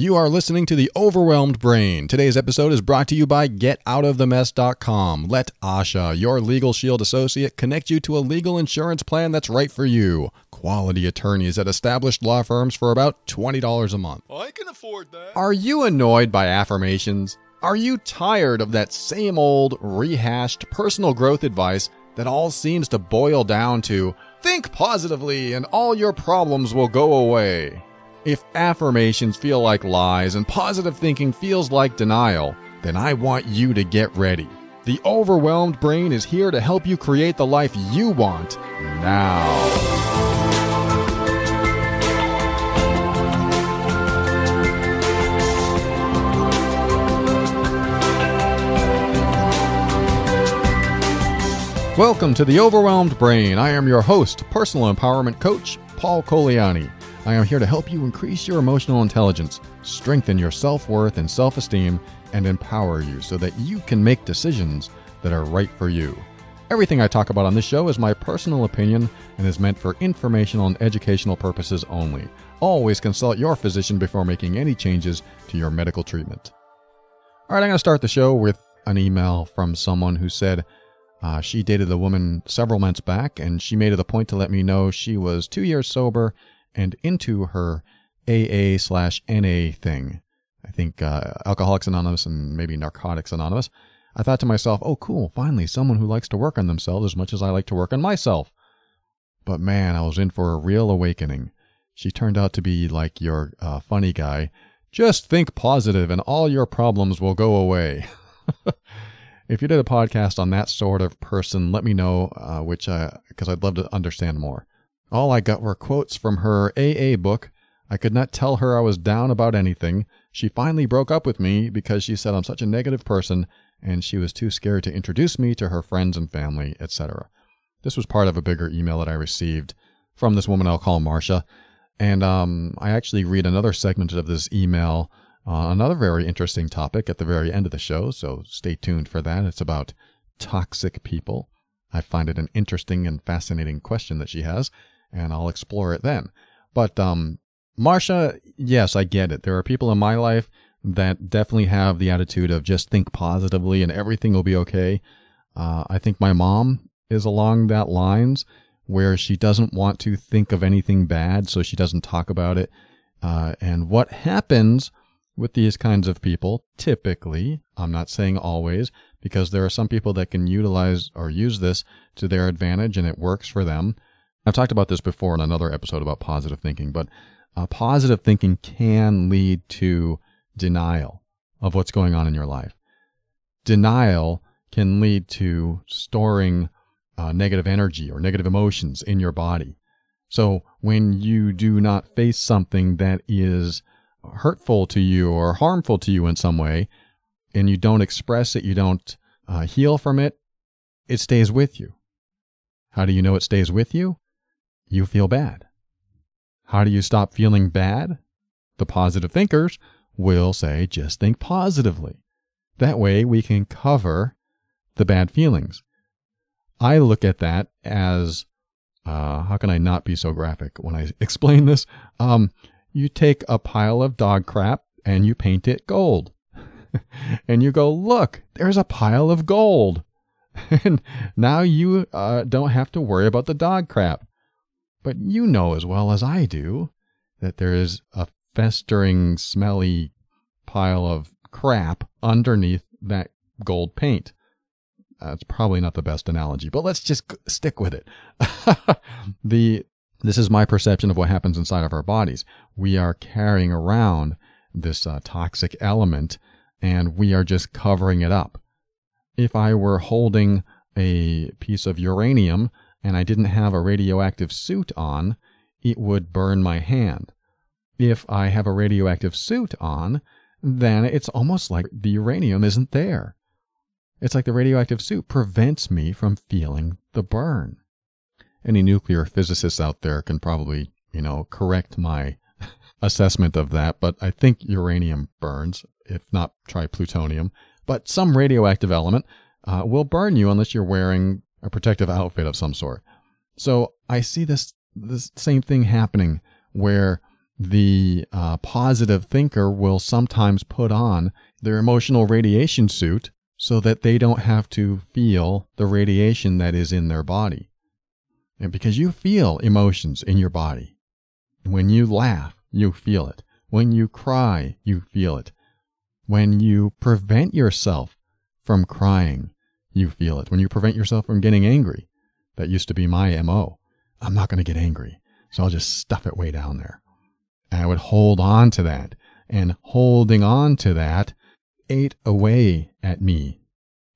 You are listening to The Overwhelmed Brain. Today's episode is brought to you by GetOutOfTheMess.com. Let Asha, your Legal Shield associate, connect you to a legal insurance plan that's right for you. Quality attorneys at established law firms for about $20 a month. Oh, I can afford that. Are you annoyed by affirmations? Are you tired of that same old, rehashed personal growth advice that all seems to boil down to think positively and all your problems will go away? If affirmations feel like lies and positive thinking feels like denial, then I want you to get ready. The overwhelmed brain is here to help you create the life you want now. Welcome to the Overwhelmed Brain. I am your host, personal empowerment coach, Paul Colaianni. I am here to help you increase your emotional intelligence, strengthen your self worth and self esteem, and empower you so that you can make decisions that are right for you. Everything I talk about on this show is my personal opinion and is meant for informational and educational purposes only. Always consult your physician before making any changes to your medical treatment. All right, I'm going to start the show with an email from someone who said, uh, she dated a woman several months back, and she made it a point to let me know she was two years sober and into her AA slash NA thing. I think uh, Alcoholics Anonymous and maybe Narcotics Anonymous. I thought to myself, oh, cool, finally someone who likes to work on themselves as much as I like to work on myself. But man, I was in for a real awakening. She turned out to be like your uh, funny guy. Just think positive and all your problems will go away. if you did a podcast on that sort of person, let me know, uh, which because I'd love to understand more. All I got were quotes from her AA book. I could not tell her I was down about anything. She finally broke up with me because she said I'm such a negative person and she was too scared to introduce me to her friends and family, etc. This was part of a bigger email that I received from this woman I'll call Marcia. And um, I actually read another segment of this email uh, another very interesting topic at the very end of the show, so stay tuned for that. It's about toxic people. I find it an interesting and fascinating question that she has, and I'll explore it then. But um, Marcia, yes, I get it. There are people in my life that definitely have the attitude of just think positively and everything will be okay. Uh, I think my mom is along that lines where she doesn't want to think of anything bad, so she doesn't talk about it. Uh, and what happens with these kinds of people, typically, I'm not saying always, because there are some people that can utilize or use this to their advantage and it works for them. I've talked about this before in another episode about positive thinking, but uh, positive thinking can lead to denial of what's going on in your life. Denial can lead to storing uh, negative energy or negative emotions in your body. So when you do not face something that is hurtful to you or harmful to you in some way, and you don't express it, you don't uh, heal from it, it stays with you. How do you know it stays with you? You feel bad. How do you stop feeling bad? The positive thinkers will say, just think positively. That way we can cover the bad feelings. I look at that as, uh, how can I not be so graphic when I explain this? Um, you take a pile of dog crap and you paint it gold. and you go, look, there's a pile of gold. and now you uh, don't have to worry about the dog crap. But you know as well as I do that there is a festering, smelly pile of crap underneath that gold paint. That's probably not the best analogy, but let's just stick with it. the this is my perception of what happens inside of our bodies. We are carrying around this uh, toxic element and we are just covering it up. If I were holding a piece of uranium and I didn't have a radioactive suit on, it would burn my hand. If I have a radioactive suit on, then it's almost like the uranium isn't there. It's like the radioactive suit prevents me from feeling the burn any nuclear physicists out there can probably, you know, correct my assessment of that, but I think uranium burns, if not try plutonium. But some radioactive element uh, will burn you unless you're wearing a protective outfit of some sort. So I see this this same thing happening where the uh, positive thinker will sometimes put on their emotional radiation suit so that they don't have to feel the radiation that is in their body. And because you feel emotions in your body. When you laugh, you feel it. When you cry, you feel it. When you prevent yourself from crying, you feel it. When you prevent yourself from getting angry, that used to be my MO. I'm not going to get angry. So I'll just stuff it way down there. And I would hold on to that. And holding on to that ate away at me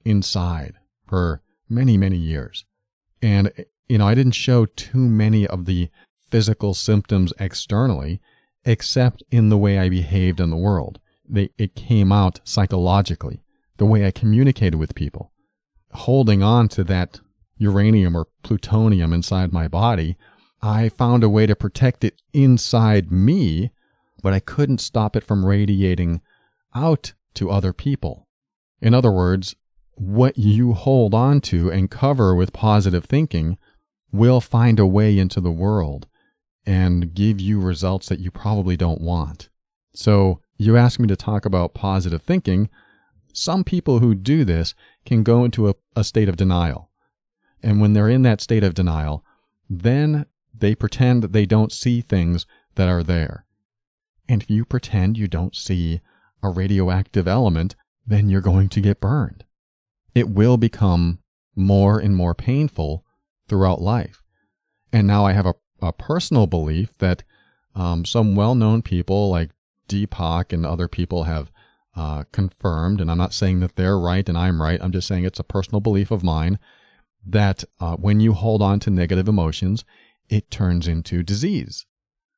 inside for many, many years. And, you know, I didn't show too many of the physical symptoms externally, except in the way I behaved in the world. They, it came out psychologically, the way I communicated with people. Holding on to that uranium or plutonium inside my body I found a way to protect it inside me, but I couldn't stop it from radiating out to other people. In other words, what you hold on to and cover with positive thinking will find a way into the world and give you results that you probably don't want. So, you asked me to talk about positive thinking. Some people who do this can go into a, a state of denial. And when they're in that state of denial, then they pretend that they don't see things that are there. And if you pretend you don't see a radioactive element, then you're going to get burned. It will become more and more painful throughout life. And now I have a, a personal belief that um, some well known people like Deepak and other people have uh, confirmed, and I'm not saying that they're right and I'm right, I'm just saying it's a personal belief of mine that uh, when you hold on to negative emotions, it turns into disease.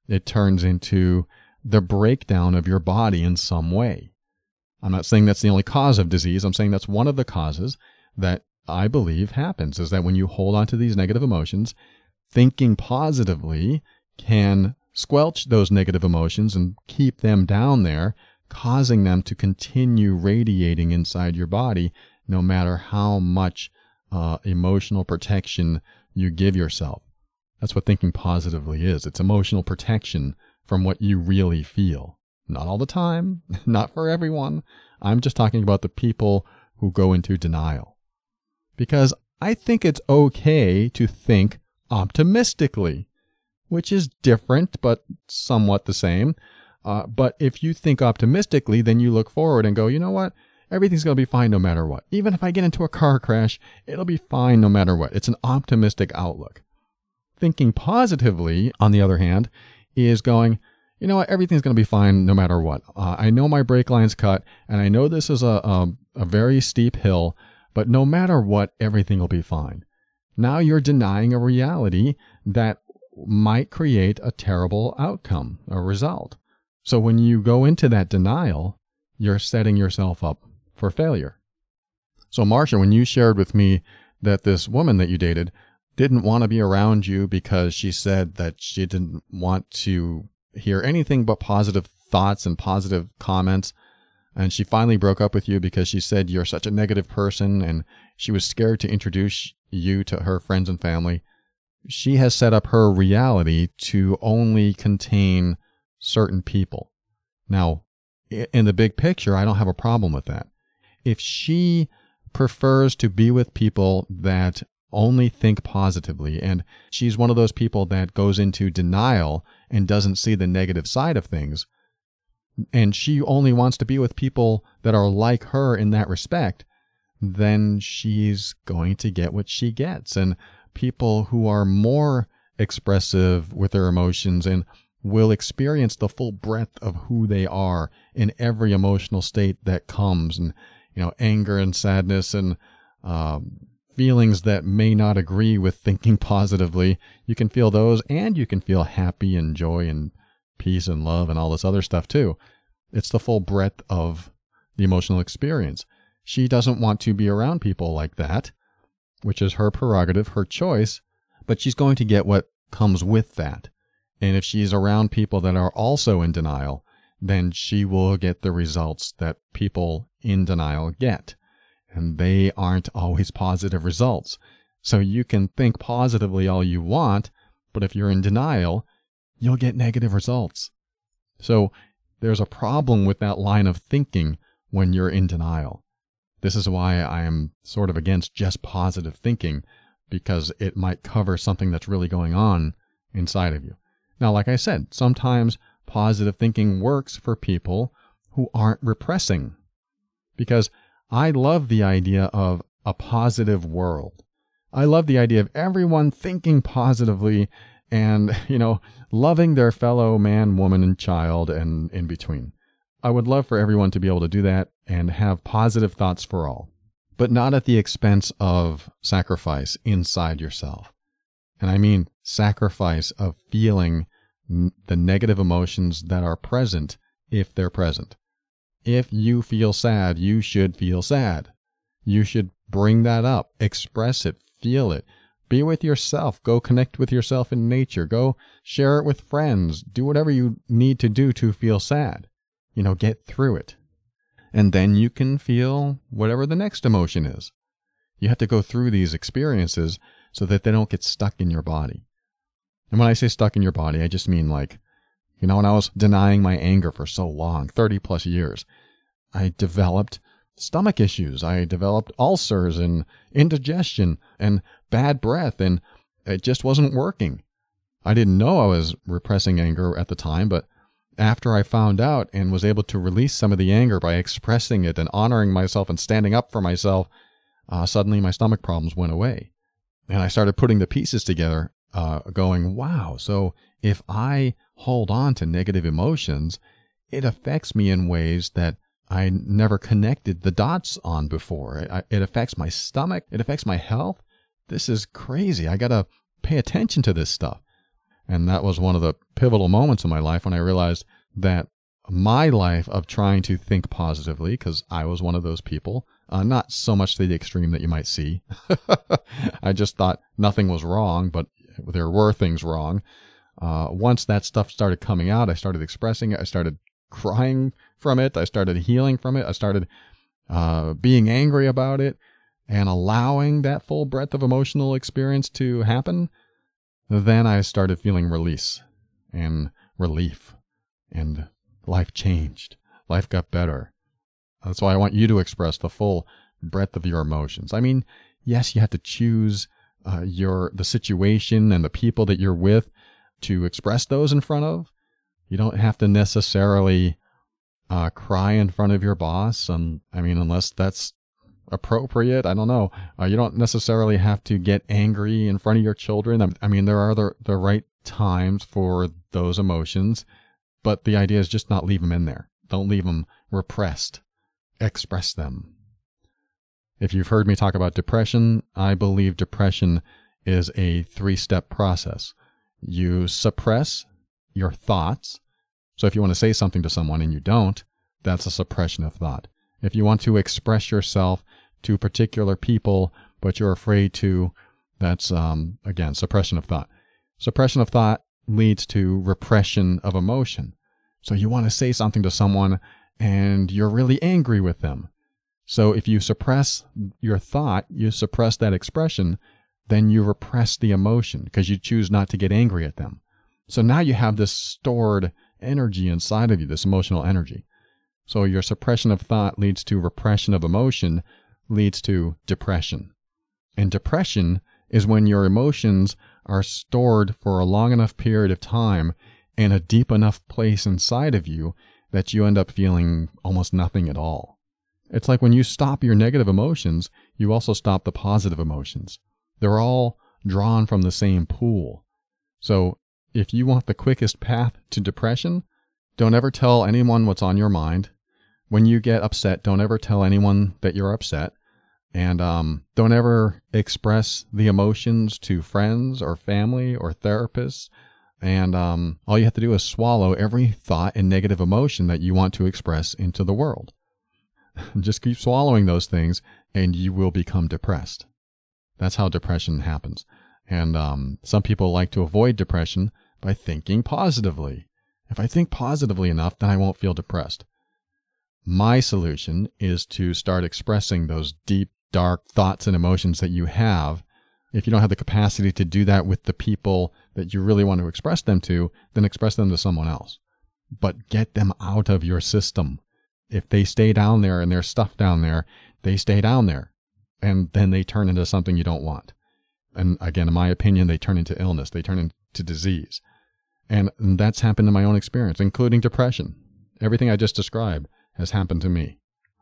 It turns into the breakdown of your body in some way. I'm not saying that's the only cause of disease. I'm saying that's one of the causes that I believe happens is that when you hold on to these negative emotions, thinking positively can squelch those negative emotions and keep them down there, causing them to continue radiating inside your body no matter how much uh, emotional protection you give yourself. That's what thinking positively is. It's emotional protection from what you really feel. Not all the time, not for everyone. I'm just talking about the people who go into denial. Because I think it's okay to think optimistically, which is different but somewhat the same. Uh, but if you think optimistically, then you look forward and go, you know what? Everything's going to be fine no matter what. Even if I get into a car crash, it'll be fine no matter what. It's an optimistic outlook. Thinking positively, on the other hand, is going, you know what, everything's going to be fine no matter what. Uh, I know my brake line's cut, and I know this is a, a, a very steep hill, but no matter what, everything will be fine. Now you're denying a reality that might create a terrible outcome, a result. So when you go into that denial, you're setting yourself up for failure. So, Marcia, when you shared with me that this woman that you dated didn't want to be around you because she said that she didn't want to hear anything but positive thoughts and positive comments. And she finally broke up with you because she said you're such a negative person and she was scared to introduce you to her friends and family. She has set up her reality to only contain certain people. Now, in the big picture, I don't have a problem with that. If she prefers to be with people that only think positively. And she's one of those people that goes into denial and doesn't see the negative side of things. And she only wants to be with people that are like her in that respect. Then she's going to get what she gets. And people who are more expressive with their emotions and will experience the full breadth of who they are in every emotional state that comes and you know anger and sadness and um, feelings that may not agree with thinking positively. You can feel those and you can feel happy and joy and peace and love and all this other stuff too. It's the full breadth of the emotional experience. She doesn't want to be around people like that, which is her prerogative, her choice, but she's going to get what comes with that. And if she's around people that are also in denial, then she will get the results that people in denial get and they aren't always positive results. So you can think positively all you want, but if you're in denial, you'll get negative results. So there's a problem with that line of thinking when you're in denial. This is why I am sort of against just positive thinking because it might cover something that's really going on inside of you. Now, like I said, sometimes positive thinking works for people who aren't repressing because I love the idea of a positive world. I love the idea of everyone thinking positively and, you know, loving their fellow man, woman, and child and in between. I would love for everyone to be able to do that and have positive thoughts for all, but not at the expense of sacrifice inside yourself. And I mean sacrifice of feeling the negative emotions that are present if they're present. If you feel sad, you should feel sad. You should bring that up, express it, feel it. Be with yourself. Go connect with yourself in nature. Go share it with friends. Do whatever you need to do to feel sad. You know, get through it. And then you can feel whatever the next emotion is. You have to go through these experiences so that they don't get stuck in your body. And when I say stuck in your body, I just mean like, you know, when I was denying my anger for so long, 30 plus years, I developed stomach issues. I developed ulcers and indigestion and bad breath, and it just wasn't working. I didn't know I was repressing anger at the time, but after I found out and was able to release some of the anger by expressing it and honoring myself and standing up for myself, uh, suddenly my stomach problems went away. And I started putting the pieces together, uh, going, wow, so if I hold on to negative emotions, it affects me in ways that I never connected the dots on before. It, it affects my stomach. It affects my health. This is crazy. I got to pay attention to this stuff. And that was one of the pivotal moments in my life when I realized that my life of trying to think positively, because I was one of those people, uh, not so much to the extreme that you might see. I just thought nothing was wrong, but there were things wrong. Uh, once that stuff started coming out, I started expressing it. I started crying from it. I started healing from it. I started uh, being angry about it and allowing that full breadth of emotional experience to happen. Then I started feeling release and relief, and life changed. Life got better. That's why I want you to express the full breadth of your emotions. I mean, yes, you have to choose uh, your the situation and the people that you're with to express those in front of, you don't have to necessarily uh, cry in front of your boss. Um, I mean, unless that's appropriate. I don't know. Uh, you don't necessarily have to get angry in front of your children. I mean, there are the, the right times for those emotions, but the idea is just not leave them in there. Don't leave them repressed. Express them. If you've heard me talk about depression, I believe depression is a three step process. You suppress your thoughts. So if you want to say something to someone and you don't, that's a suppression of thought. If you want to express yourself to particular people, but you're afraid to, that's, um, again, suppression of thought. Suppression of thought leads to repression of emotion. So you want to say something to someone and you're really angry with them. So if you suppress your thought, you suppress that expression, then you repress the emotion because you choose not to get angry at them. So now you have this stored energy inside of you, this emotional energy. So your suppression of thought leads to repression of emotion, leads to depression. And depression is when your emotions are stored for a long enough period of time in a deep enough place inside of you that you end up feeling almost nothing at all. It's like when you stop your negative emotions, you also stop the positive emotions. They're all drawn from the same pool. So if you want the quickest path to depression, don't ever tell anyone what's on your mind. When you get upset, don't ever tell anyone that you're upset. And um, don't ever express the emotions to friends or family or therapists. And um, all you have to do is swallow every thought and negative emotion that you want to express into the world. Just keep swallowing those things and you will become depressed. That's how depression happens. And um, some people like to avoid depression by thinking positively. If I think positively enough, then I won't feel depressed. My solution is to start expressing those deep, dark thoughts and emotions that you have. If you don't have the capacity to do that with the people that you really want to express them to, then express them to someone else. but get them out of your system. If they stay down there and there's stuff down there, they stay down there and then they turn into something you don't want. And again, in my opinion, they turn into illness, they turn into disease. And that's happened in my own experience, including depression. Everything I just described has happened to me,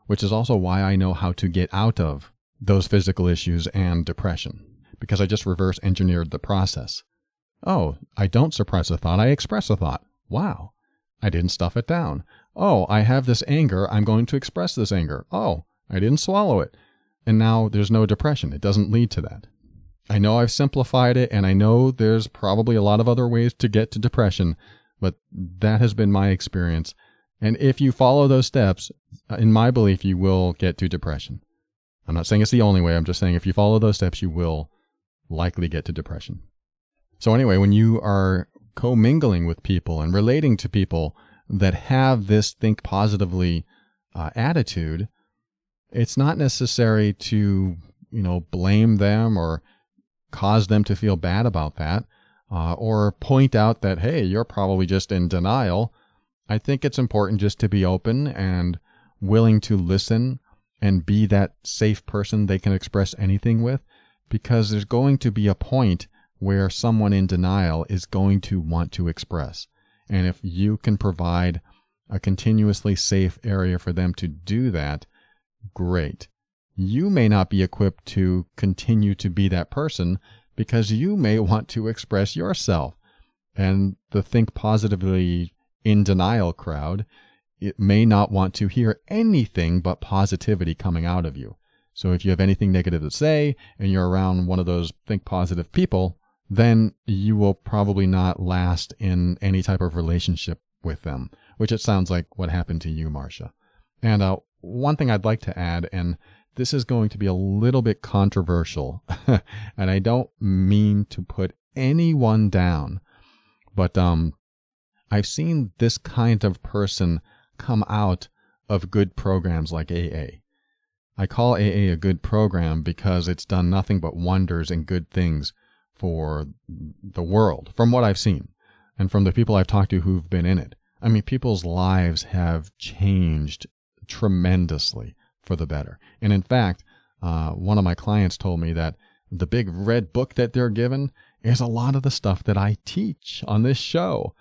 which is also why I know how to get out of those physical issues and depression, because I just reverse engineered the process. Oh, I don't suppress a thought, I express a thought. Wow. I didn't stuff it down. Oh, I have this anger, I'm going to express this anger. Oh, I didn't swallow it. And now there's no depression. It doesn't lead to that. I know I've simplified it, and I know there's probably a lot of other ways to get to depression, but that has been my experience. And if you follow those steps, uh, in my belief, you will get to depression. I'm not saying it's the only way. I'm just saying if you follow those steps, you will likely get to depression. So, anyway, when you are commingling with people and relating to people that have this think positively uh, attitude, it's not necessary to, you know, blame them or cause them to feel bad about that uh, or point out that, hey, you're probably just in denial. I think it's important just to be open and willing to listen and be that safe person they can express anything with because there's going to be a point where someone in denial is going to want to express. And if you can provide a continuously safe area for them to do that, great. You may not be equipped to continue to be that person because you may want to express yourself. And the think positively in denial crowd, it may not want to hear anything but positivity coming out of you. So if you have anything negative to say and you're around one of those think positive people, then you will probably not last in any type of relationship with them, which it sounds like what happened to you, Marcia. And uh, one thing I'd like to add, and this is going to be a little bit controversial, and I don't mean to put anyone down, but um, I've seen this kind of person come out of good programs like AA. I call AA a good program because it's done nothing but wonders and good things for the world, from what I've seen, and from the people I've talked to who've been in it. I mean, people's lives have changed tremendously for the better. And in fact, uh, one of my clients told me that the big red book that they're given is a lot of the stuff that I teach on this show.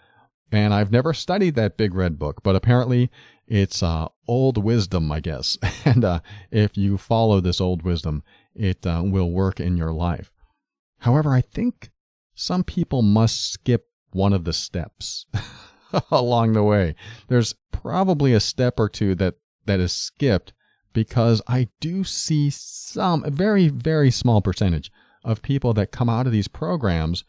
And I've never studied that big red book, but apparently it's uh, old wisdom, I guess. and uh, if you follow this old wisdom, it uh, will work in your life. However, I think some people must skip one of the steps along the way. There's probably a step or two that that is skipped because I do see some, a very, very small percentage of people that come out of these programs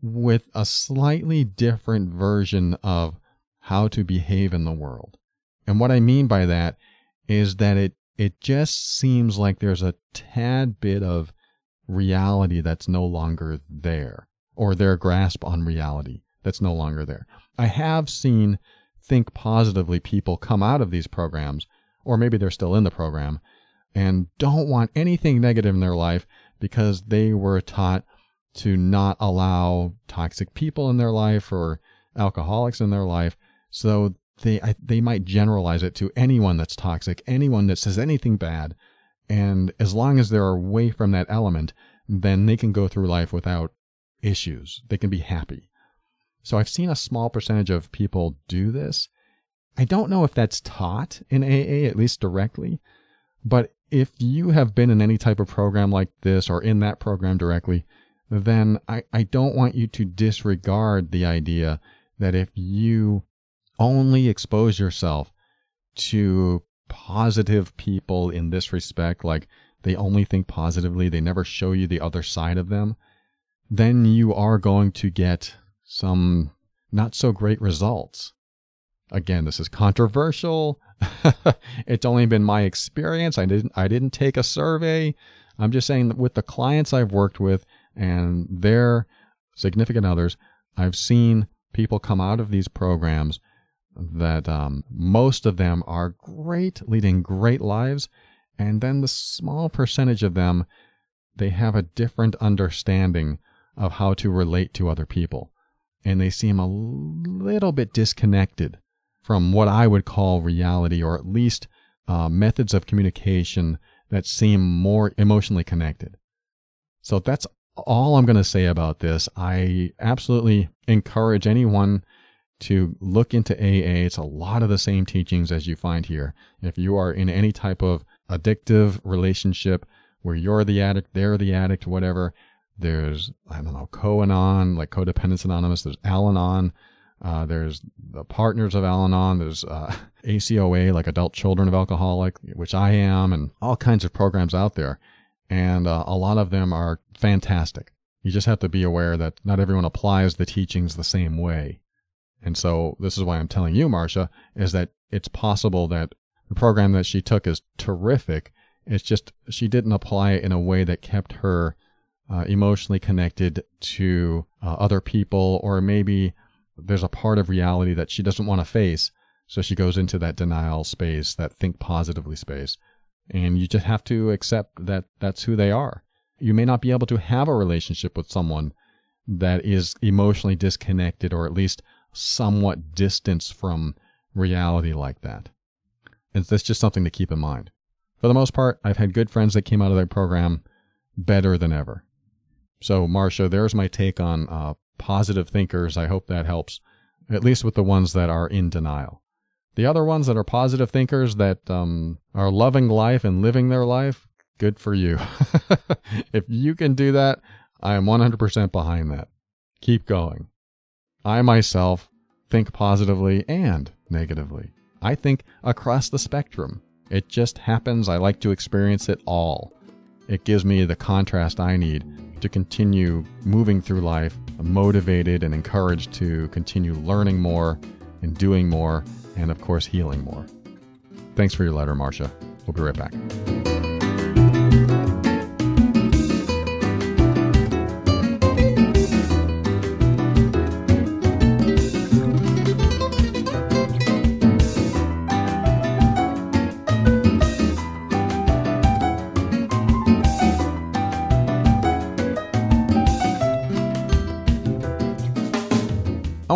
with a slightly different version of how to behave in the world. And what I mean by that is that it, it just seems like there's a tad bit of reality that's no longer there, or their grasp on reality that's no longer there. I have seen think positively people come out of these programs, or maybe they're still in the program, and don't want anything negative in their life because they were taught to not allow toxic people in their life or alcoholics in their life. So they they might generalize it to anyone that's toxic, anyone that says anything bad, and as long as they're away from that element, then they can go through life without issues. They can be happy. So I've seen a small percentage of people do this. I don't know if that's taught in AA, at least directly, but if you have been in any type of program like this or in that program directly, then I, I don't want you to disregard the idea that if you only expose yourself to positive people in this respect, like they only think positively, they never show you the other side of them, then you are going to get some not so great results. Again, this is controversial. it's only been my experience. I didn't I didn't take a survey. I'm just saying that with the clients I've worked with and their significant others, I've seen people come out of these programs that um, most of them are great, leading great lives, and then the small percentage of them they have a different understanding of how to relate to other people and they seem a little bit disconnected from what I would call reality, or at least uh, methods of communication that seem more emotionally connected. So that's all I'm going to say about this. I absolutely encourage anyone to look into AA. It's a lot of the same teachings as you find here. If you are in any type of addictive relationship where you're the addict, they're the addict, whatever, there's, I don't know, Co-Anon, like Codependence Anonymous, there's Al Anon, uh, there's the partners of Al Anon, there's uh, ACOA, like Adult Children of Alcoholic, which I am, and all kinds of programs out there. And uh, a lot of them are fantastic. You just have to be aware that not everyone applies the teachings the same way. And so this is why I'm telling you, Marcia, is that it's possible that the program that she took is terrific. It's just she didn't apply it in a way that kept her uh, emotionally connected to uh, other people, or maybe there's a part of reality that she doesn't want to face. So she goes into that denial space, that think positively space. And you just have to accept that that's who they are. You may not be able to have a relationship with someone that is emotionally disconnected or at least somewhat distanced from reality like that. And that's just something to keep in mind. For the most part, I've had good friends that came out of that program better than ever. So, Marcia, there's my take on uh, positive thinkers. I hope that helps, at least with the ones that are in denial. The other ones that are positive thinkers that um, are loving life and living their life, good for you. if you can do that, I am 100% behind that. Keep going. I myself think positively and negatively. I think across the spectrum. It just happens. I like to experience it all. It gives me the contrast I need to continue moving through life, motivated and encouraged to continue learning more and doing more, and of course, healing more. Thanks for your letter, Marcia. We'll be right back.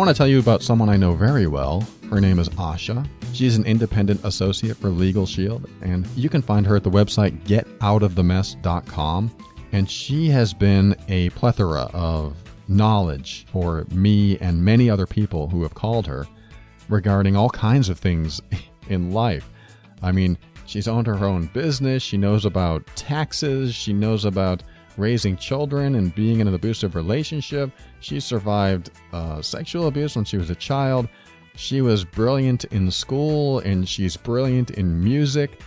Want to tell you about someone I know very well. Her name is Asha. She's an independent associate for Legal Shield, and you can find her at the website getoutofthemess.com. And she has been a plethora of knowledge for me and many other people who have called her regarding all kinds of things in life. I mean, she's owned her own business, she knows about taxes, she knows about raising children and being in an abusive relationship. She survived uh, sexual abuse when she was a child. She was brilliant in school and she's brilliant in music.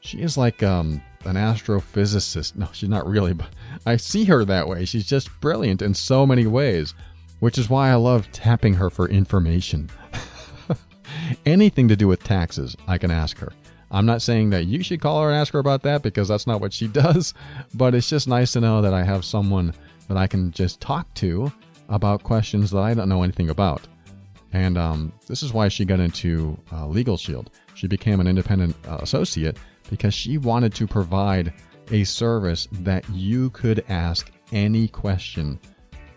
She is like um, an astrophysicist. No, she's not really, but I see her that way. She's just brilliant in so many ways, which is why I love tapping her for information. Anything to do with taxes, I can ask her. I'm not saying that you should call her and ask her about that because that's not what she does, but it's just nice to know that I have someone that I can just talk to about questions that I don't know anything about. And um, this is why she got into uh, Legal Shield. She became an independent uh, associate because she wanted to provide a service that you could ask any question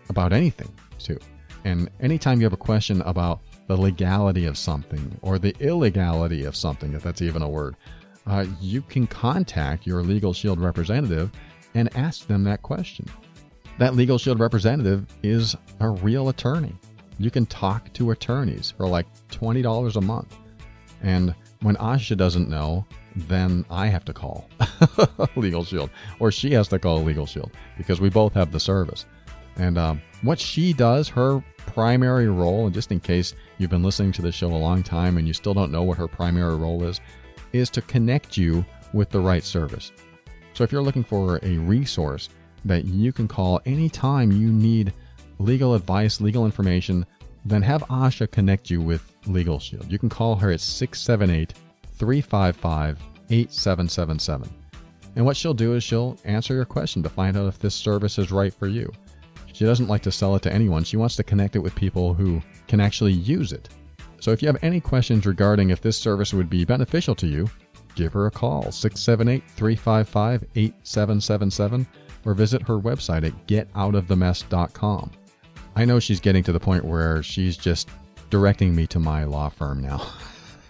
about anything to. And anytime you have a question about the legality of something or the illegality of something, if that's even a word, uh, you can contact your Legal Shield representative and ask them that question. That Legal Shield representative is a real attorney. You can talk to attorneys for like $20 a month. And when Asha doesn't know, then I have to call Legal Shield, or she has to call Legal Shield because we both have the service. And um, what she does, her primary role, and just in case you've been listening to this show a long time and you still don't know what her primary role is, is to connect you with the right service. So if you're looking for a resource that you can call anytime you need legal advice, legal information, then have Asha connect you with Legal Shield. You can call her at 678 355 8777. And what she'll do is she'll answer your question to find out if this service is right for you. She doesn't like to sell it to anyone. She wants to connect it with people who can actually use it. So if you have any questions regarding if this service would be beneficial to you, give her a call 678 355 8777 or visit her website at getoutofthemess.com. I know she's getting to the point where she's just directing me to my law firm now.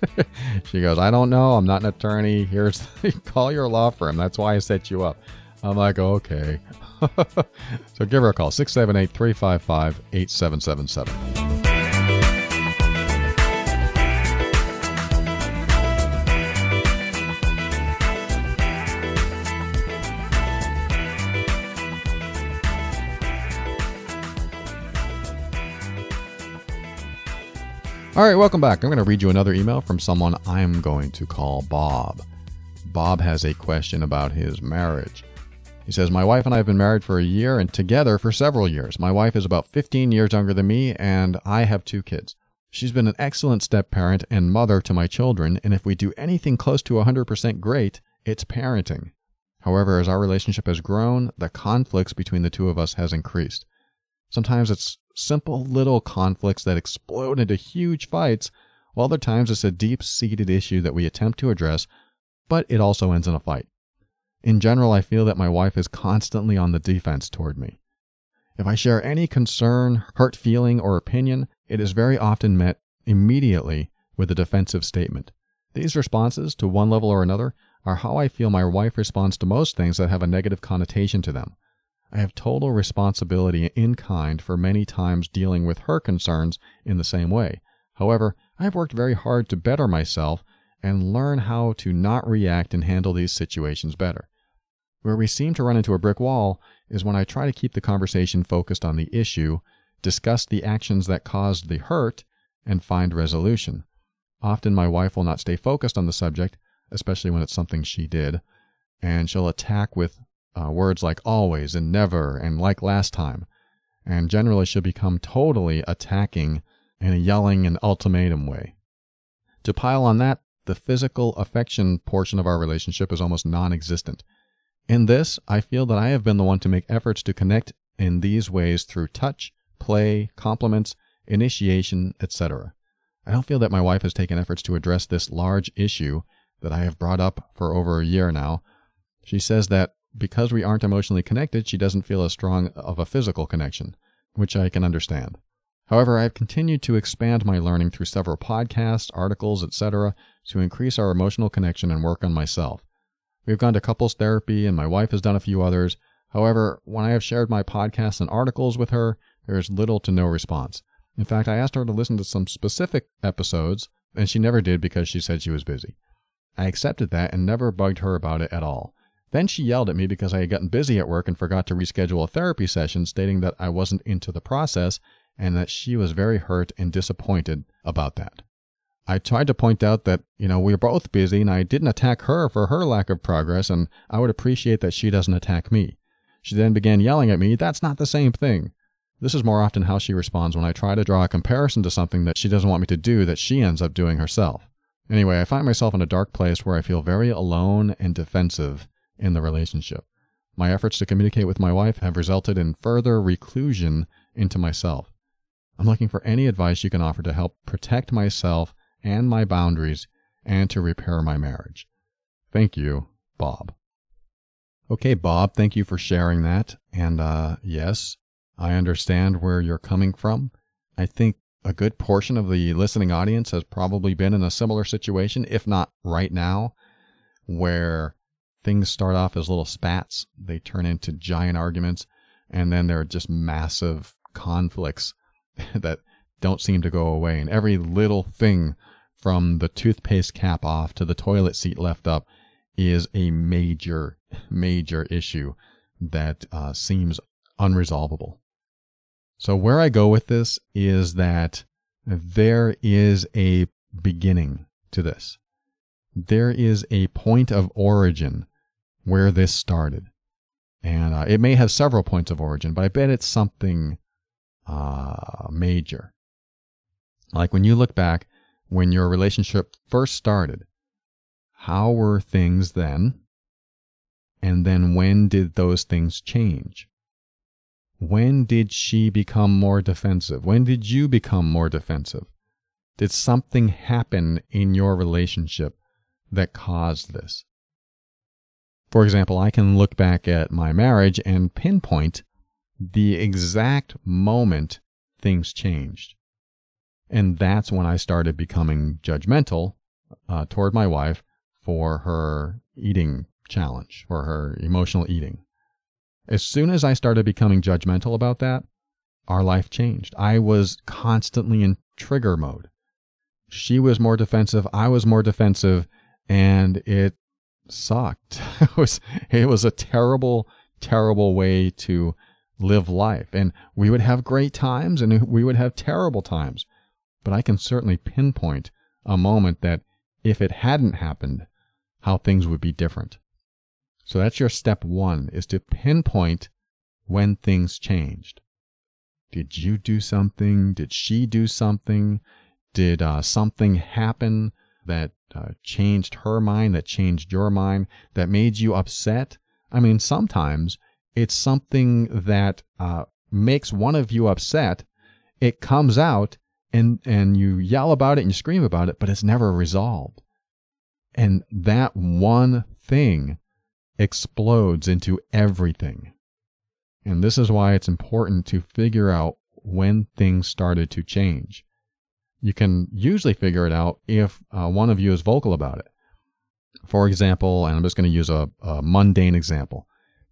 she goes, I don't know. I'm not an attorney. Here's call your law firm. That's why I set you up. I'm like, okay. so give her a call 678 355 8777. All right, welcome back. I'm going to read you another email from someone I'm going to call Bob. Bob has a question about his marriage. He says, My wife and I have been married for a year and together for several years. My wife is about 15 years younger than me, and I have two kids. She's been an excellent step parent and mother to my children, and if we do anything close to 100% great, it's parenting. However, as our relationship has grown, the conflicts between the two of us has increased. Sometimes it's simple little conflicts that explode into huge fights, while other times it's a deep seated issue that we attempt to address, but it also ends in a fight. In general, I feel that my wife is constantly on the defense toward me. If I share any concern, hurt feeling, or opinion, it is very often met immediately with a defensive statement. These responses, to one level or another, are how I feel my wife responds to most things that have a negative connotation to them. I have total responsibility in kind for many times dealing with her concerns in the same way. However, I have worked very hard to better myself and learn how to not react and handle these situations better. Where we seem to run into a brick wall is when I try to keep the conversation focused on the issue, discuss the actions that caused the hurt, and find resolution. Often my wife will not stay focused on the subject, especially when it's something she did, and she'll attack with uh, words like always and never and like last time, and generally she'll become totally attacking in a yelling and ultimatum way. To pile on that, the physical affection portion of our relationship is almost non existent. In this, I feel that I have been the one to make efforts to connect in these ways through touch, play, compliments, initiation, etc. I don't feel that my wife has taken efforts to address this large issue that I have brought up for over a year now. She says that because we aren't emotionally connected, she doesn't feel as strong of a physical connection, which I can understand. However, I have continued to expand my learning through several podcasts, articles, etc., to increase our emotional connection and work on myself. We have gone to couples therapy, and my wife has done a few others. However, when I have shared my podcasts and articles with her, there is little to no response. In fact, I asked her to listen to some specific episodes, and she never did because she said she was busy. I accepted that and never bugged her about it at all. Then she yelled at me because I had gotten busy at work and forgot to reschedule a therapy session, stating that I wasn't into the process and that she was very hurt and disappointed about that. I tried to point out that, you know, we are both busy and I didn't attack her for her lack of progress and I would appreciate that she doesn't attack me. She then began yelling at me, that's not the same thing. This is more often how she responds when I try to draw a comparison to something that she doesn't want me to do that she ends up doing herself. Anyway, I find myself in a dark place where I feel very alone and defensive in the relationship. My efforts to communicate with my wife have resulted in further reclusion into myself. I'm looking for any advice you can offer to help protect myself and my boundaries and to repair my marriage. Thank you, Bob. Okay, Bob, thank you for sharing that. And uh, yes, I understand where you're coming from. I think a good portion of the listening audience has probably been in a similar situation, if not right now, where things start off as little spats, they turn into giant arguments, and then there are just massive conflicts that don't seem to go away. And every little thing from the toothpaste cap off to the toilet seat left up is a major, major issue that uh, seems unresolvable. So, where I go with this is that there is a beginning to this. There is a point of origin where this started. And uh, it may have several points of origin, but I bet it's something uh, major. Like when you look back, when your relationship first started, how were things then? And then when did those things change? When did she become more defensive? When did you become more defensive? Did something happen in your relationship that caused this? For example, I can look back at my marriage and pinpoint the exact moment things changed. And that's when I started becoming judgmental uh, toward my wife for her eating challenge, for her emotional eating. As soon as I started becoming judgmental about that, our life changed. I was constantly in trigger mode. She was more defensive, I was more defensive, and it sucked. it was it was a terrible terrible way to live life. And we would have great times and we would have terrible times. But I can certainly pinpoint a moment that if it hadn't happened, how things would be different. So that's your step one is to pinpoint when things changed. Did you do something? Did she do something? Did uh, something happen that uh, changed her mind, that changed your mind, that made you upset? I mean, sometimes it's something that uh, makes one of you upset. It comes out and, and you yell about it and you scream about it, but it's never resolved. And that one thing explodes into everything. And this is why it's important to figure out when things started to change. You can usually figure it out if uh, one of you is vocal about it. For example, and I'm just going to use a, a mundane example.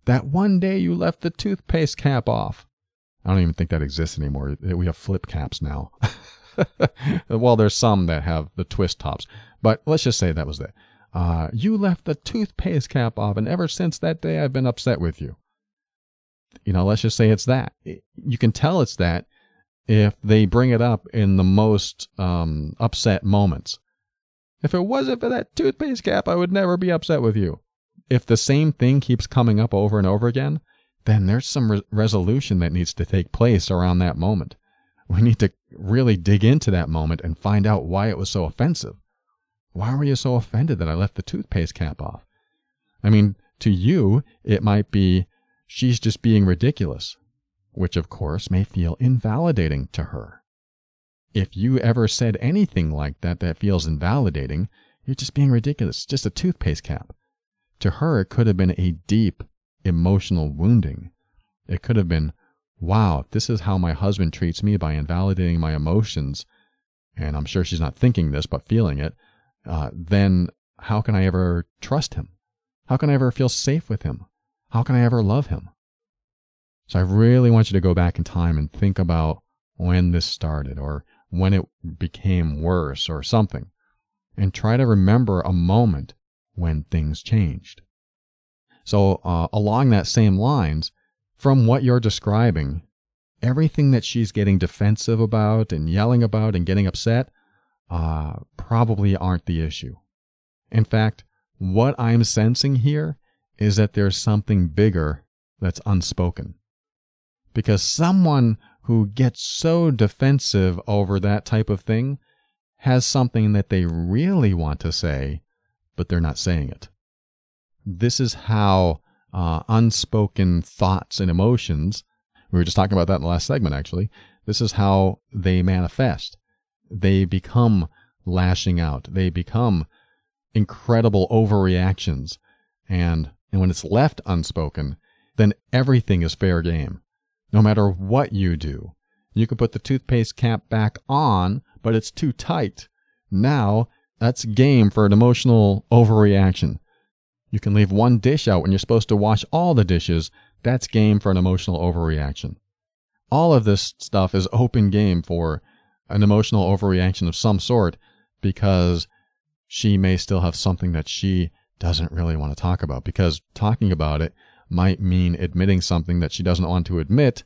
That one day you left the toothpaste cap off. I don't even think that exists anymore. We have flip caps now. well, there's some that have the twist tops, but let's just say that was it. Uh, you left the toothpaste cap off, and ever since that day, I've been upset with you you know, let's just say it's that. You can tell it's that if they bring it up in the most um, upset moments. If it wasn't for that toothpaste cap, I would never be upset with you. If the same thing keeps coming up over and over again, then there's some re- resolution that needs to take place around that moment. We need to really dig into that moment and find out why it was so offensive. Why were you so offended that I left the toothpaste cap off? I mean, to you, it might be She's just being ridiculous, which of course may feel invalidating to her. If you ever said anything like that that feels invalidating, you're just being ridiculous, just a toothpaste cap. To her, it could have been a deep emotional wounding. It could have been, wow, this is how my husband treats me by invalidating my emotions, and I'm sure she's not thinking this, but feeling it, uh, then how can I ever trust him? How can I ever feel safe with him? how can I ever love him? So I really want you to go back in time and think about when this started or when it became worse or something, and try to remember a moment when things changed. So, uh, along that same lines, from what you're describing, everything that she's getting defensive about and yelling about and getting upset uh, probably aren't the issue. In fact, what I'm sensing here is that there's something bigger that's unspoken. Because someone who gets so defensive over that type of thing has something that they really want to say, but they're not saying it. This is how uh, unspoken thoughts and emotions, we were just talking about that in the last segment actually, this is how they manifest. They become lashing out, they become incredible overreactions. And and when it's left unspoken, then everything is fair game. No matter what you do, you can put the toothpaste cap back on, but it's too tight. Now, that's game for an emotional overreaction. You can leave one dish out when you're supposed to wash all the dishes. That's game for an emotional overreaction. All of this stuff is open game for an emotional overreaction of some sort because she may still have something that she doesn't really want to talk about because talking about it might mean admitting something that she doesn't want to admit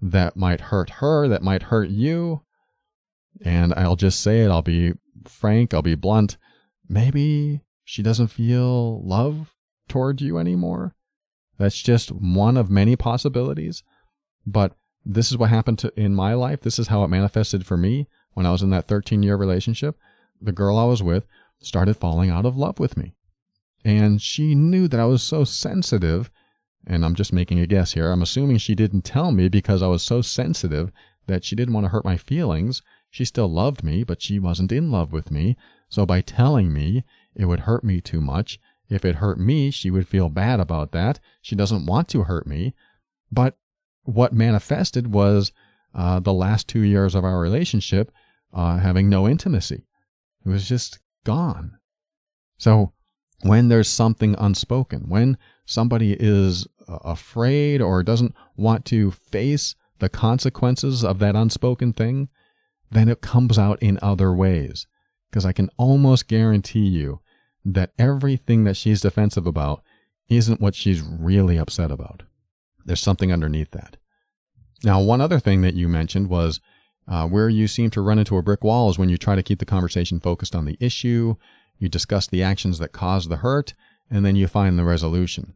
that might hurt her, that might hurt you. And I'll just say it, I'll be frank, I'll be blunt. Maybe she doesn't feel love toward you anymore. That's just one of many possibilities. But this is what happened to, in my life. This is how it manifested for me when I was in that 13 year relationship. The girl I was with started falling out of love with me. And she knew that I was so sensitive, and I'm just making a guess here. I'm assuming she didn't tell me because I was so sensitive that she didn't want to hurt my feelings. She still loved me, but she wasn't in love with me. So by telling me, it would hurt me too much. If it hurt me, she would feel bad about that. She doesn't want to hurt me. But what manifested was uh, the last two years of our relationship uh, having no intimacy. It was just gone. So when there's something unspoken, when somebody is uh, afraid or doesn't want to face the consequences of that unspoken thing, then it comes out in other ways. Because I can almost guarantee you that everything that she's defensive about isn't what she's really upset about. There's something underneath that. Now, one other thing that you mentioned was uh, where you seem to run into a brick wall is when you try to keep the conversation focused on the issue, you discuss the actions that caused the hurt, and then you find the resolution.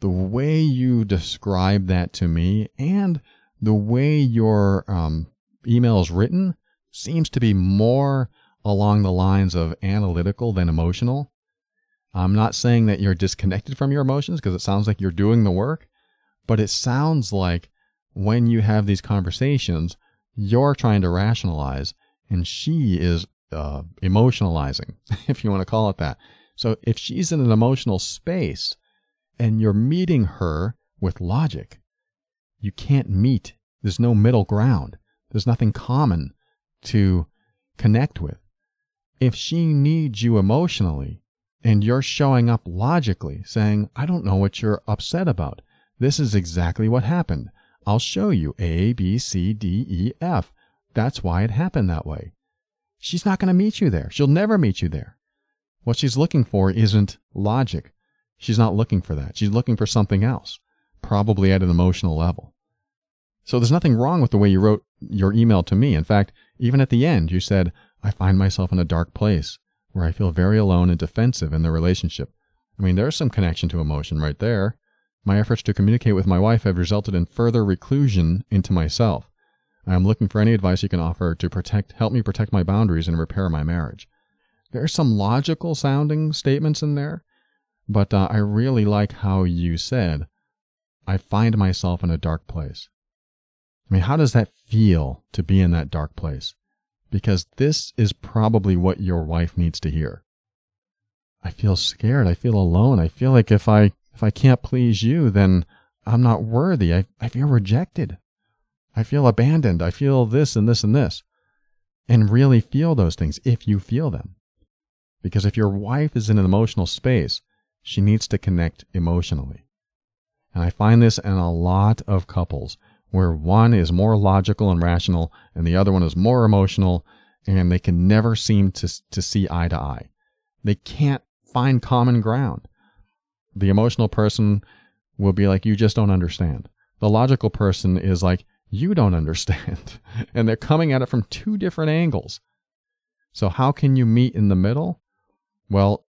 The way you describe that to me and the way your um, email is written seems to be more along the lines of analytical than emotional. I'm not saying that you're disconnected from your emotions because it sounds like you're doing the work, but it sounds like when you have these conversations, you're trying to rationalize and she is uh, emotionalizing, if you want to call it that. So if she's in an emotional space and you're meeting her with logic, you can't meet. There's no middle ground. There's nothing common to connect with. If she needs you emotionally and you're showing up logically, saying, I don't know what you're upset about. This is exactly what happened. I'll show you A, B, C, D, E, F. That's why it happened that way. She's not going to meet you there. She'll never meet you there. What she's looking for isn't logic. She's not looking for that. She's looking for something else, probably at an emotional level. So there's nothing wrong with the way you wrote your email to me. In fact, even at the end, you said, I find myself in a dark place where I feel very alone and defensive in the relationship. I mean, there's some connection to emotion right there. My efforts to communicate with my wife have resulted in further reclusion into myself. I am looking for any advice you can offer to protect, help me protect my boundaries and repair my marriage. There are some logical sounding statements in there, but uh, I really like how you said, I find myself in a dark place. I mean, how does that feel to be in that dark place? Because this is probably what your wife needs to hear. I feel scared. I feel alone. I feel like if I if I can't please you, then I'm not worthy. I, I feel rejected. I feel abandoned. I feel this and this and this. And really feel those things if you feel them. Because if your wife is in an emotional space, she needs to connect emotionally. And I find this in a lot of couples where one is more logical and rational and the other one is more emotional and they can never seem to, to see eye to eye. They can't find common ground. The emotional person will be like, you just don't understand. The logical person is like, you don't understand. and they're coming at it from two different angles. So, how can you meet in the middle? Well,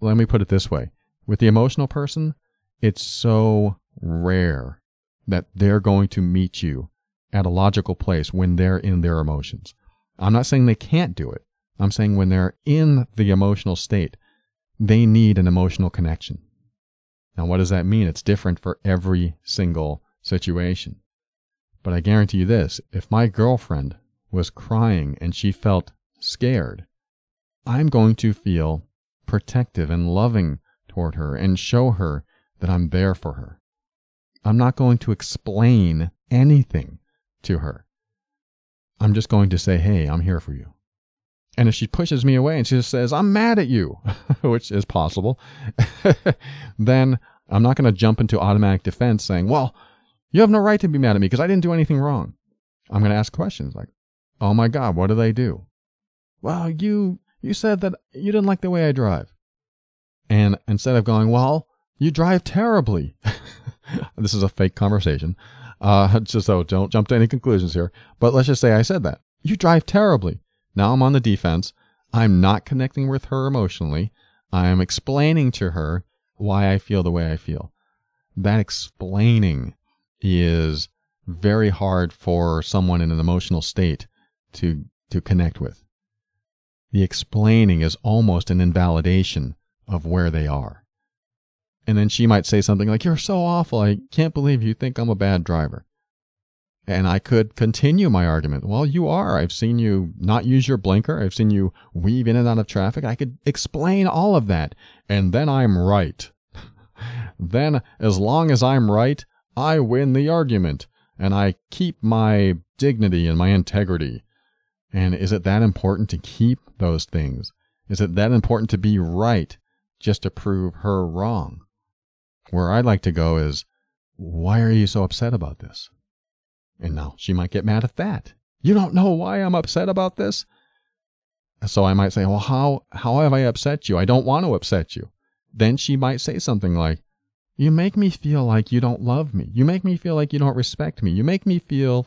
let me put it this way with the emotional person, it's so rare that they're going to meet you at a logical place when they're in their emotions. I'm not saying they can't do it. I'm saying when they're in the emotional state, they need an emotional connection. Now, what does that mean? It's different for every single situation. But I guarantee you this if my girlfriend was crying and she felt scared, I'm going to feel protective and loving toward her and show her that I'm there for her. I'm not going to explain anything to her. I'm just going to say, hey, I'm here for you. And if she pushes me away and she just says, I'm mad at you, which is possible, then I'm not going to jump into automatic defense saying, well, you have no right to be mad at me because I didn't do anything wrong. I'm going to ask questions like, oh my God, what did they do? Well, you, you said that you didn't like the way I drive. And instead of going, well, you drive terribly. this is a fake conversation. Uh, just so don't jump to any conclusions here. But let's just say I said that. You drive terribly. Now I'm on the defense. I'm not connecting with her emotionally. I am explaining to her why I feel the way I feel. That explaining is very hard for someone in an emotional state to, to connect with. The explaining is almost an invalidation of where they are. And then she might say something like, You're so awful. I can't believe you think I'm a bad driver. And I could continue my argument. Well, you are. I've seen you not use your blinker. I've seen you weave in and out of traffic. I could explain all of that. And then I'm right. then, as long as I'm right, I win the argument. And I keep my dignity and my integrity. And is it that important to keep those things? Is it that important to be right just to prove her wrong? Where I'd like to go is, why are you so upset about this? And now she might get mad at that. You don't know why I'm upset about this? So I might say, well, how, how have I upset you? I don't want to upset you. Then she might say something like, you make me feel like you don't love me. You make me feel like you don't respect me. You make me feel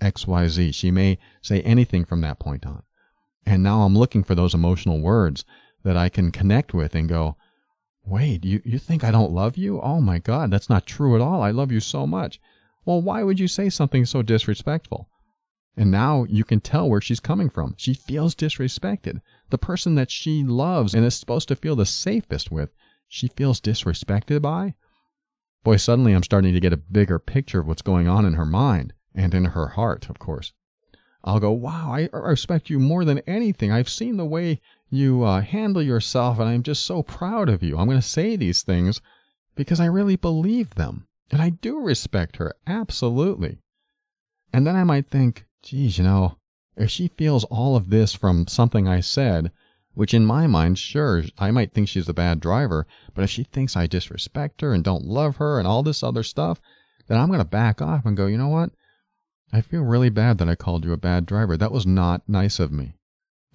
XYZ. She may say anything from that point on. And now I'm looking for those emotional words that I can connect with and go, wait, you, you think I don't love you? Oh my God, that's not true at all. I love you so much. Well, why would you say something so disrespectful? And now you can tell where she's coming from. She feels disrespected. The person that she loves and is supposed to feel the safest with, she feels disrespected by. Boy, suddenly I'm starting to get a bigger picture of what's going on in her mind and in her heart, of course. I'll go, wow, I respect you more than anything. I've seen the way you uh, handle yourself, and I'm just so proud of you. I'm going to say these things because I really believe them. And I do respect her, absolutely. And then I might think, geez, you know, if she feels all of this from something I said, which in my mind, sure, I might think she's a bad driver, but if she thinks I disrespect her and don't love her and all this other stuff, then I'm going to back off and go, you know what? I feel really bad that I called you a bad driver. That was not nice of me.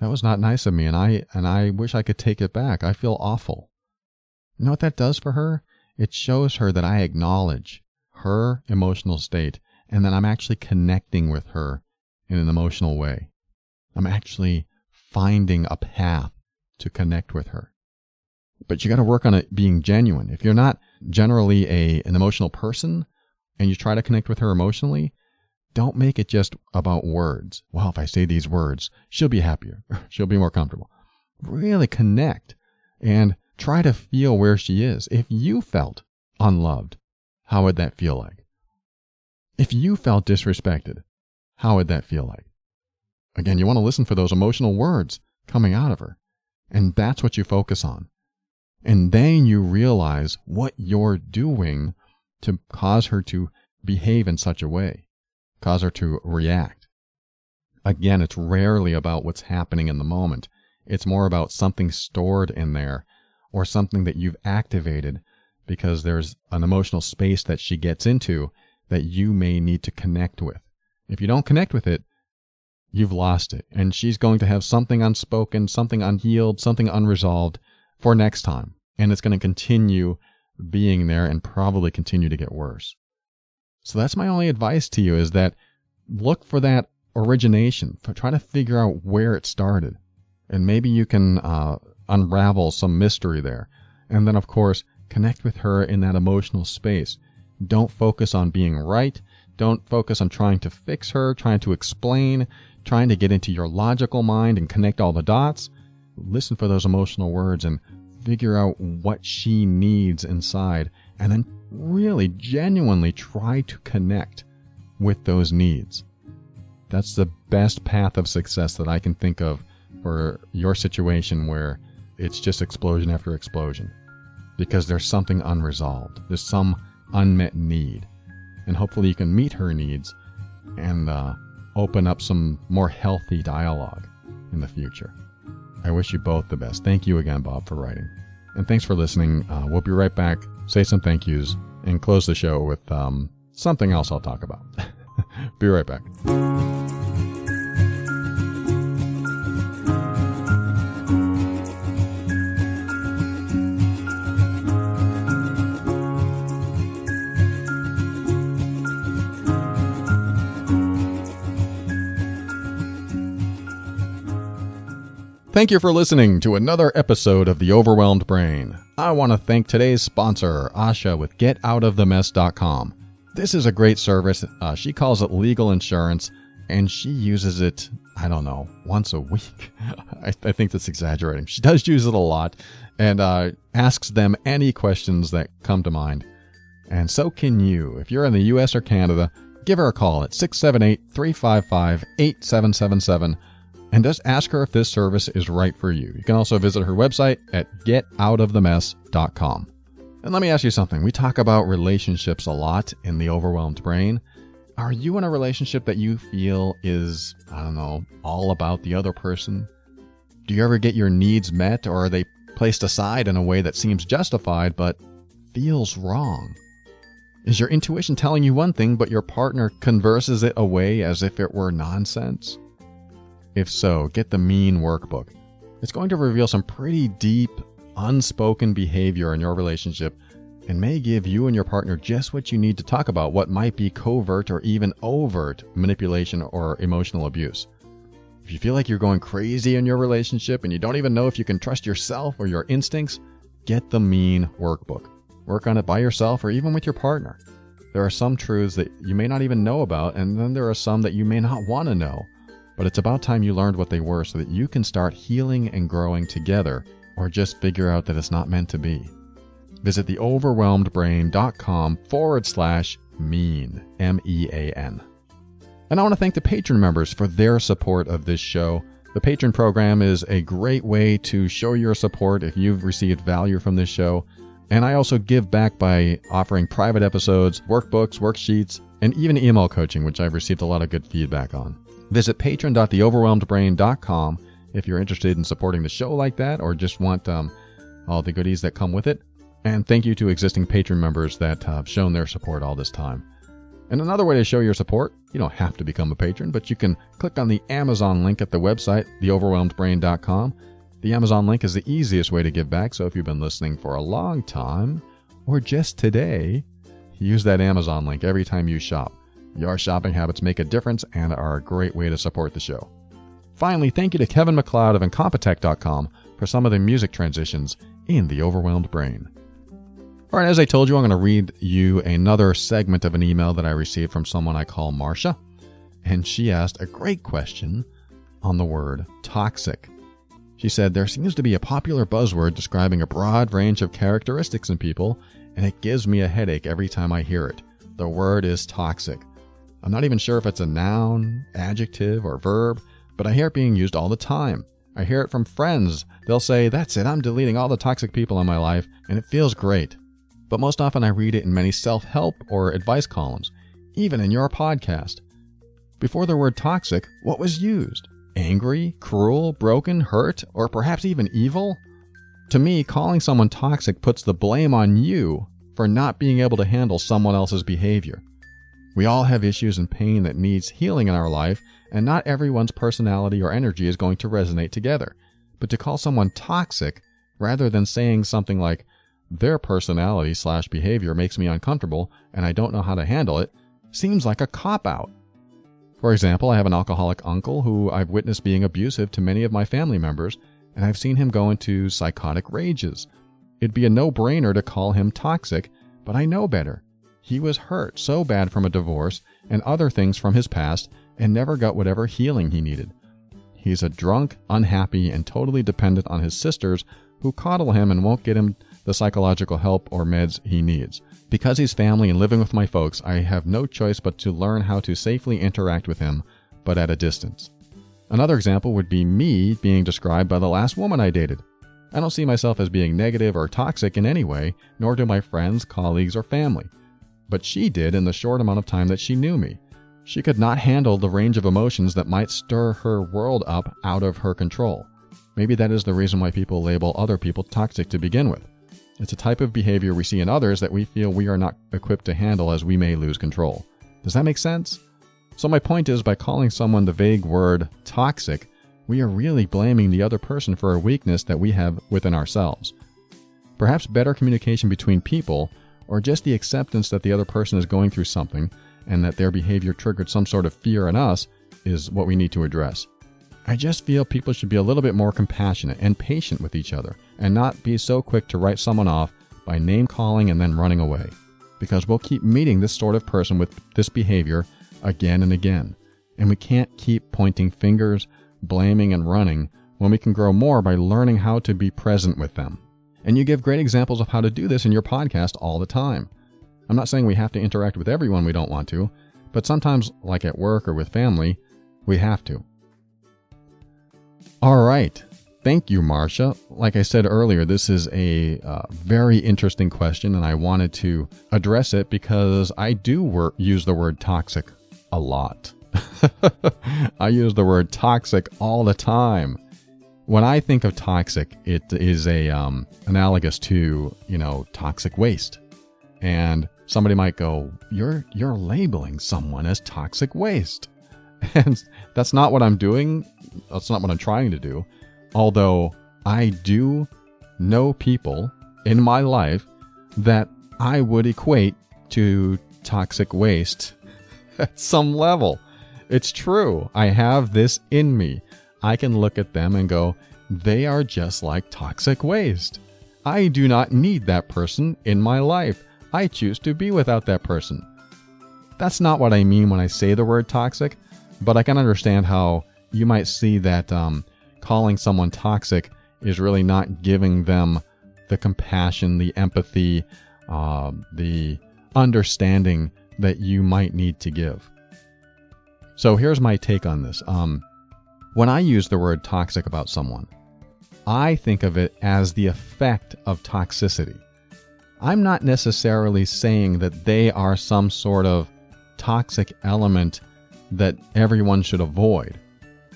That was not nice of me, and I and I wish I could take it back. I feel awful. You know what that does for her? It shows her that I acknowledge her emotional state and that I'm actually connecting with her in an emotional way. I'm actually finding a path to connect with her. But you got to work on it being genuine. If you're not generally a an emotional person and you try to connect with her emotionally, don't make it just about words. Well, if I say these words, she'll be happier. she'll be more comfortable. Really connect and try to feel where she is. If you felt unloved, how would that feel like? If you felt disrespected, how would that feel like? Again, you want to listen for those emotional words coming out of her. And that's what you focus on. And then you realize what you're doing to cause her to behave in such a way cause her to react. Again, it's rarely about what's happening in the moment. It's more about something stored in there or something that you've activated because there's an emotional space that she gets into that you may need to connect with. If you don't connect with it, you've lost it. And she's going to have something unspoken, something unhealed, something unresolved for next time. And it's going to continue being there and probably continue to get worse. So that's my only advice to you is that look for that origination. Try to figure out where it started. And maybe you can uh, unravel some mystery there. And then, of course, connect with her in that emotional space. Don't focus on being right. Don't focus on trying to fix her, trying to explain, trying to get into your logical mind and connect all the dots. Listen for those emotional words and figure out what she needs inside and then really genuinely try to connect with those needs. That's the best path of success that I can think of for your situation where it's just explosion after explosion because there's something unresolved. There's some unmet need. And hopefully you can meet her needs and uh, open up some more healthy dialogue in the future. I wish you both the best. Thank you again, Bob, for writing. And thanks for listening. Uh, we'll be right back, say some thank yous, and close the show with um, something else I'll talk about. be right back. Thank you for listening to another episode of The Overwhelmed Brain. I want to thank today's sponsor, Asha, with GetOutOfTheMess.com. This is a great service. Uh, she calls it legal insurance, and she uses it, I don't know, once a week. I, I, think that's exaggerating. She does use it a lot and uh, asks them any questions that come to mind. And so can you. If you're in the US or Canada, give her a call at 678 355 8777 and just ask her if this service is right for you. You can also visit her website at getoutofthemess.com. And let me ask you something. We talk about relationships a lot in the overwhelmed brain. Are you in a relationship that you feel is, I don't know, all about the other person? Do you ever get your needs met or are they placed aside in a way that seems justified but feels wrong? Is your intuition telling you one thing, but your partner converses it away as if it were nonsense? If so, get the Mean Workbook. It's going to reveal some pretty deep, unspoken behavior in your relationship and may give you and your partner just what you need to talk about what might be covert or even overt manipulation or emotional abuse. If you feel like you're going crazy in your relationship and you don't even know if you can trust yourself or your instincts, get the Mean Workbook. Work on it by yourself or even with your partner. There are some truths that you may not even know about, and then there are some that you may not want to know. But it's about time you learned what they were so that you can start healing and growing together, or just figure out that it's not meant to be. Visit theoverwhelmedbrain.com forward slash mean, M E A N. And I want to thank the patron members for their support of this show. The patron program is a great way to show your support if you've received value from this show. And I also give back by offering private episodes, workbooks, worksheets, and even email coaching, which I've received a lot of good feedback on. Visit patron.theoverwhelmedbrain.com if you're interested in supporting the show like that or just want um, all the goodies that come with it. And thank you to existing patron members that have shown their support all this time. And another way to show your support, you don't have to become a patron, but you can click on the Amazon link at the website, theoverwhelmedbrain.com. The Amazon link is the easiest way to give back, so if you've been listening for a long time, or just today, use that Amazon link every time you shop. Your shopping habits make a difference and are a great way to support the show. Finally, thank you to Kevin MacLeod of Incompetech.com for some of the music transitions in The Overwhelmed Brain. All right, as I told you, I'm going to read you another segment of an email that I received from someone I call Marcia. And she asked a great question on the word toxic. She said, There seems to be a popular buzzword describing a broad range of characteristics in people, and it gives me a headache every time I hear it. The word is toxic. I'm not even sure if it's a noun, adjective, or verb, but I hear it being used all the time. I hear it from friends. They'll say, That's it, I'm deleting all the toxic people in my life, and it feels great but most often I read it in many self help or advice columns, even in your podcast. Before the word toxic, what was used? Angry, cruel, broken, hurt, or perhaps even evil? To me, calling someone toxic puts the blame on you for not being able to handle someone else's behavior. We all have issues and pain that needs healing in our life, and not everyone's personality or energy is going to resonate together. But to call someone toxic, rather than saying something like, their personality slash behavior makes me uncomfortable and I don't know how to handle it seems like a cop out. For example, I have an alcoholic uncle who I've witnessed being abusive to many of my family members, and I've seen him go into psychotic rages. It'd be a no brainer to call him toxic, but I know better. He was hurt so bad from a divorce and other things from his past and never got whatever healing he needed. He's a drunk, unhappy, and totally dependent on his sisters who coddle him and won't get him the psychological help or meds he needs. Because he's family and living with my folks, I have no choice but to learn how to safely interact with him, but at a distance. Another example would be me being described by the last woman I dated. I don't see myself as being negative or toxic in any way, nor do my friends, colleagues, or family. But she did in the short amount of time that she knew me. She could not handle the range of emotions that might stir her world up out of her control. Maybe that is the reason why people label other people toxic to begin with. It's a type of behavior we see in others that we feel we are not equipped to handle as we may lose control. Does that make sense? So, my point is by calling someone the vague word toxic, we are really blaming the other person for a weakness that we have within ourselves. Perhaps better communication between people, or just the acceptance that the other person is going through something and that their behavior triggered some sort of fear in us, is what we need to address. I just feel people should be a little bit more compassionate and patient with each other and not be so quick to write someone off by name calling and then running away. Because we'll keep meeting this sort of person with this behavior again and again. And we can't keep pointing fingers, blaming, and running when we can grow more by learning how to be present with them. And you give great examples of how to do this in your podcast all the time. I'm not saying we have to interact with everyone we don't want to, but sometimes, like at work or with family, we have to. All right. Thank you, Marcia. Like I said earlier, this is a uh, very interesting question, and I wanted to address it because I do use the word toxic a lot. I use the word toxic all the time. When I think of toxic, it is a um, analogous to you know toxic waste, and somebody might go, "You're you're labeling someone as toxic waste," and that's not what I'm doing. That's not what I'm trying to do. Although I do know people in my life that I would equate to toxic waste at some level. It's true. I have this in me. I can look at them and go, they are just like toxic waste. I do not need that person in my life. I choose to be without that person. That's not what I mean when I say the word toxic, but I can understand how you might see that um, calling someone toxic is really not giving them the compassion, the empathy, uh, the understanding that you might need to give. So here's my take on this. Um, when I use the word toxic about someone, I think of it as the effect of toxicity. I'm not necessarily saying that they are some sort of toxic element that everyone should avoid.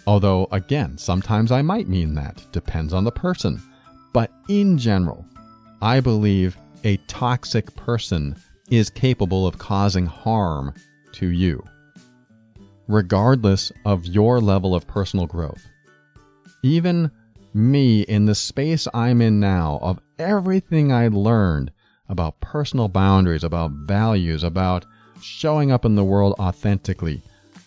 Although, again, sometimes I might mean that, depends on the person. But in general, I believe a toxic person is capable of causing harm to you, regardless of your level of personal growth. Even me, in the space I'm in now, of everything I learned about personal boundaries, about values, about showing up in the world authentically,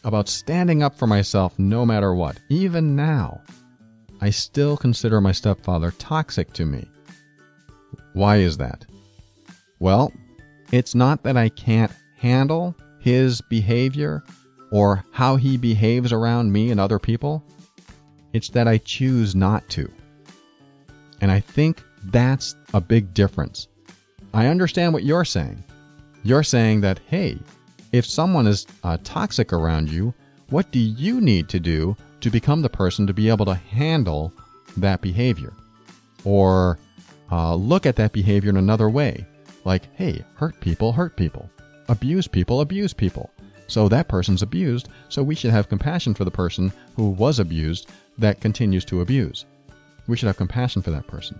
about standing up for myself no matter what, even now, I still consider my stepfather toxic to me. Why is that? Well, it's not that I can't handle his behavior or how he behaves around me and other people. It's that I choose not to. And I think that's a big difference. I understand what you're saying. You're saying that, hey, if someone is uh, toxic around you, what do you need to do to become the person to be able to handle that behavior? Or uh, look at that behavior in another way. Like, hey, hurt people, hurt people. Abuse people, abuse people. So that person's abused, so we should have compassion for the person who was abused that continues to abuse. We should have compassion for that person.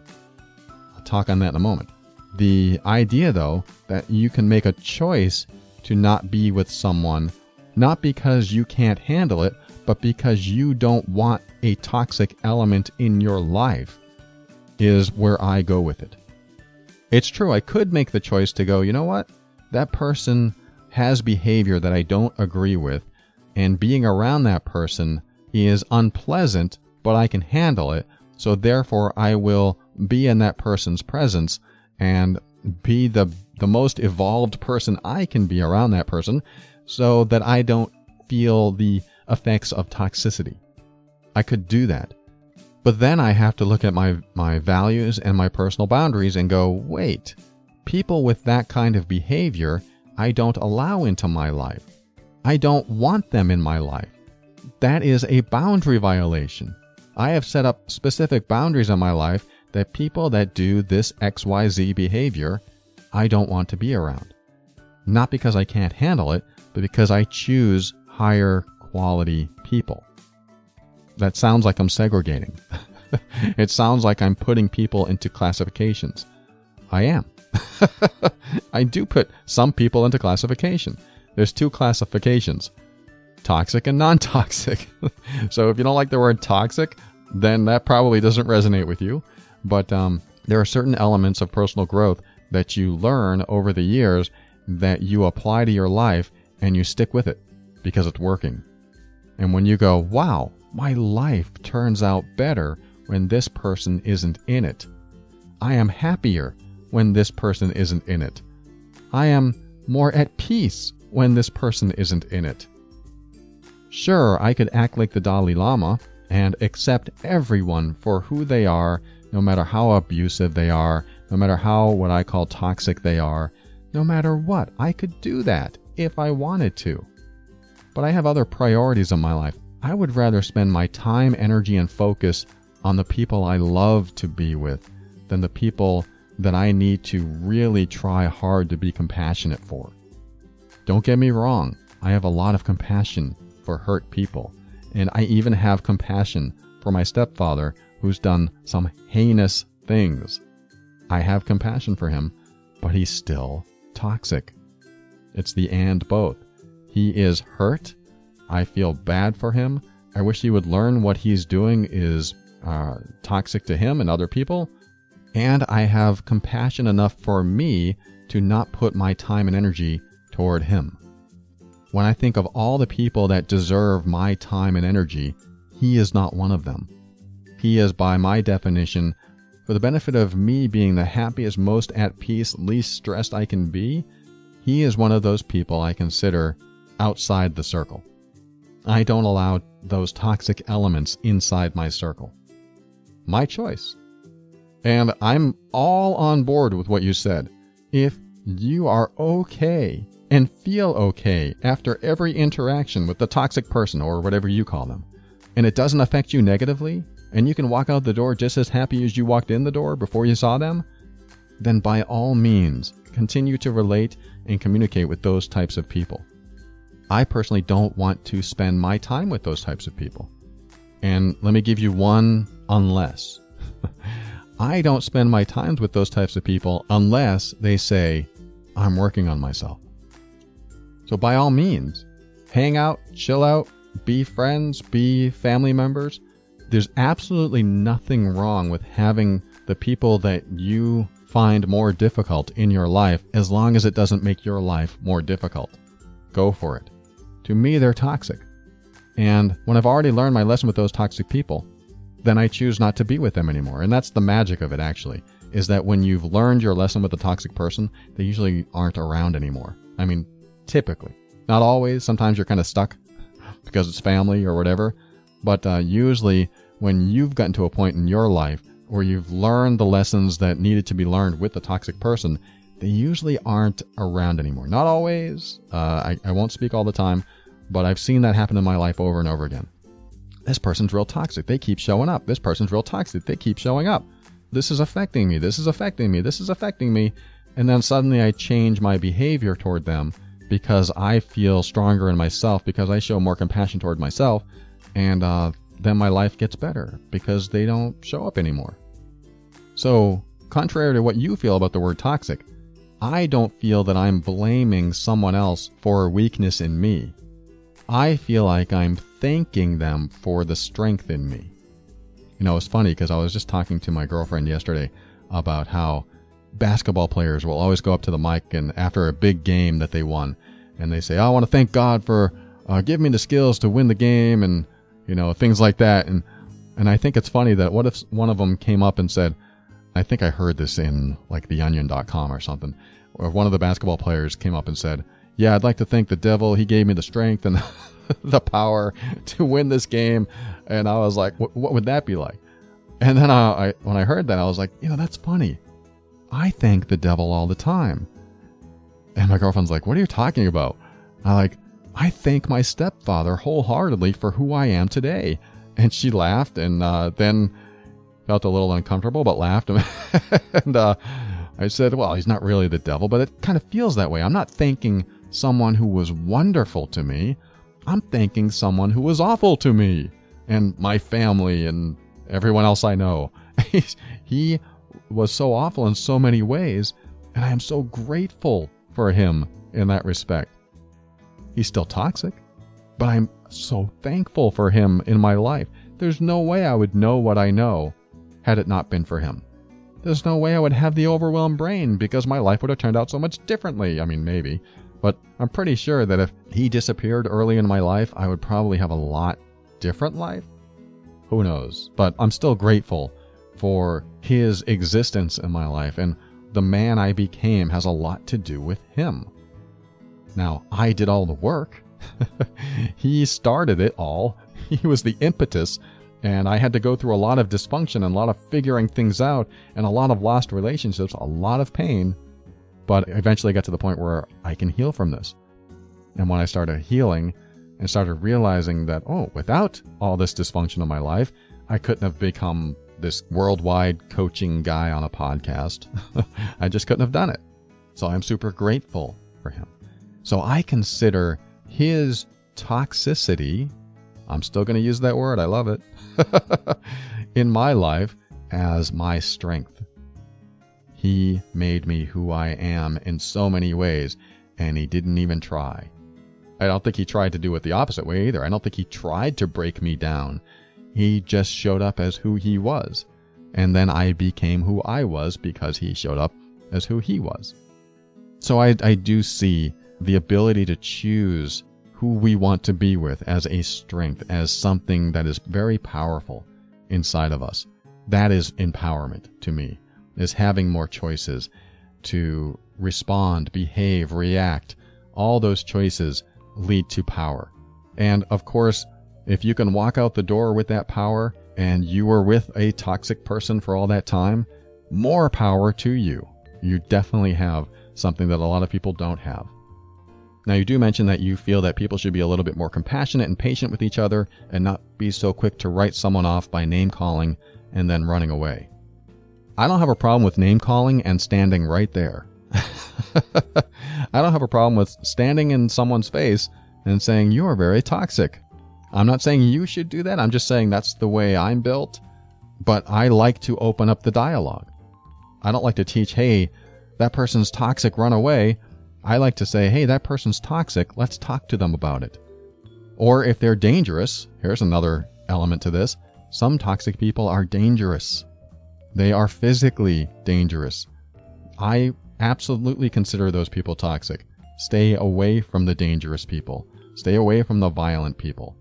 I'll talk on that in a moment. The idea, though, that you can make a choice to not be with someone, not because you can't handle it, but because you don't want a toxic element in your life, is where I go with it. It's true, I could make the choice to go, you know what? That person has behavior that I don't agree with, and being around that person is unpleasant, but I can handle it, so therefore I will be in that person's presence and be the the most evolved person I can be around that person so that I don't feel the effects of toxicity. I could do that. But then I have to look at my, my values and my personal boundaries and go, wait, people with that kind of behavior, I don't allow into my life. I don't want them in my life. That is a boundary violation. I have set up specific boundaries in my life that people that do this XYZ behavior, I don't want to be around. Not because I can't handle it, but because I choose higher quality people. That sounds like I'm segregating. it sounds like I'm putting people into classifications. I am. I do put some people into classification. There's two classifications toxic and non toxic. so if you don't like the word toxic, then that probably doesn't resonate with you. But um, there are certain elements of personal growth that you learn over the years that you apply to your life and you stick with it because it's working. And when you go, wow, my life turns out better when this person isn't in it. I am happier when this person isn't in it. I am more at peace when this person isn't in it. Sure, I could act like the Dalai Lama and accept everyone for who they are no matter how abusive they are, no matter how what I call toxic they are, no matter what, I could do that if I wanted to. But I have other priorities in my life. I would rather spend my time, energy, and focus on the people I love to be with than the people that I need to really try hard to be compassionate for. Don't get me wrong, I have a lot of compassion for hurt people. And I even have compassion for my stepfather who's done some heinous things. I have compassion for him, but he's still toxic. It's the and both. He is hurt. I feel bad for him. I wish he would learn what he's doing is uh, toxic to him and other people. And I have compassion enough for me to not put my time and energy toward him. When I think of all the people that deserve my time and energy, he is not one of them. He is, by my definition, for the benefit of me being the happiest, most at peace, least stressed I can be, he is one of those people I consider outside the circle. I don't allow those toxic elements inside my circle. My choice. And I'm all on board with what you said. If you are okay and feel okay after every interaction with the toxic person or whatever you call them, and it doesn't affect you negatively, and you can walk out the door just as happy as you walked in the door before you saw them, then by all means, continue to relate and communicate with those types of people. I personally don't want to spend my time with those types of people. And let me give you one unless. I don't spend my times with those types of people unless they say, I'm working on myself. So by all means, hang out, chill out, be friends, be family members. There's absolutely nothing wrong with having the people that you find more difficult in your life as long as it doesn't make your life more difficult. Go for it. To me, they're toxic. And when I've already learned my lesson with those toxic people, then I choose not to be with them anymore. And that's the magic of it, actually, is that when you've learned your lesson with a toxic person, they usually aren't around anymore. I mean, typically. Not always. Sometimes you're kind of stuck because it's family or whatever. But uh, usually, when you've gotten to a point in your life where you've learned the lessons that needed to be learned with the toxic person, they usually aren't around anymore. Not always. Uh, I, I won't speak all the time, but I've seen that happen in my life over and over again. This person's real toxic. They keep showing up. This person's real toxic. They keep showing up. This is affecting me. This is affecting me. This is affecting me. And then suddenly I change my behavior toward them because I feel stronger in myself, because I show more compassion toward myself. And uh, then my life gets better because they don't show up anymore. So, contrary to what you feel about the word toxic, I don't feel that I'm blaming someone else for a weakness in me. I feel like I'm thanking them for the strength in me. You know, it's funny because I was just talking to my girlfriend yesterday about how basketball players will always go up to the mic and after a big game that they won, and they say, "I want to thank God for uh, giving me the skills to win the game," and you know things like that. And and I think it's funny that what if one of them came up and said, I think I heard this in like theonion.com or something, or one of the basketball players came up and said, "Yeah, I'd like to thank the devil. He gave me the strength and the power to win this game." And I was like, "What would that be like?" And then I, I, when I heard that, I was like, "You know, that's funny. I thank the devil all the time." And my girlfriend's like, "What are you talking about?" I like, "I thank my stepfather wholeheartedly for who I am today." And she laughed, and uh, then felt a little uncomfortable, but laughed. and uh, I said, Well, he's not really the devil, but it kind of feels that way. I'm not thanking someone who was wonderful to me. I'm thanking someone who was awful to me and my family and everyone else I know. he was so awful in so many ways, and I am so grateful for him in that respect. He's still toxic, but I'm so thankful for him in my life. There's no way I would know what I know had it not been for him. There's no way I would have the overwhelmed brain because my life would have turned out so much differently. I mean, maybe. But I'm pretty sure that if he disappeared early in my life, I would probably have a lot different life. Who knows? But I'm still grateful for his existence in my life, and the man I became has a lot to do with him. Now, I did all the work. he started it all. He was the impetus and I had to go through a lot of dysfunction and a lot of figuring things out and a lot of lost relationships, a lot of pain. But eventually I got to the point where I can heal from this. And when I started healing and started realizing that, oh, without all this dysfunction in my life, I couldn't have become this worldwide coaching guy on a podcast. I just couldn't have done it. So I'm super grateful for him. So I consider his toxicity, I'm still going to use that word, I love it, in my life as my strength. He made me who I am in so many ways, and he didn't even try. I don't think he tried to do it the opposite way either. I don't think he tried to break me down. He just showed up as who he was. And then I became who I was because he showed up as who he was. So I, I do see the ability to choose who we want to be with as a strength, as something that is very powerful inside of us. That is empowerment to me, is having more choices to respond, behave, react. All those choices lead to power. And of course, if you can walk out the door with that power and you were with a toxic person for all that time, more power to you. You definitely have something that a lot of people don't have. Now, you do mention that you feel that people should be a little bit more compassionate and patient with each other and not be so quick to write someone off by name calling and then running away. I don't have a problem with name calling and standing right there. I don't have a problem with standing in someone's face and saying, You are very toxic. I'm not saying you should do that. I'm just saying that's the way I'm built. But I like to open up the dialogue. I don't like to teach, Hey, that person's toxic, run away. I like to say, Hey, that person's toxic. Let's talk to them about it. Or if they're dangerous, here's another element to this. Some toxic people are dangerous. They are physically dangerous. I absolutely consider those people toxic. Stay away from the dangerous people. Stay away from the violent people.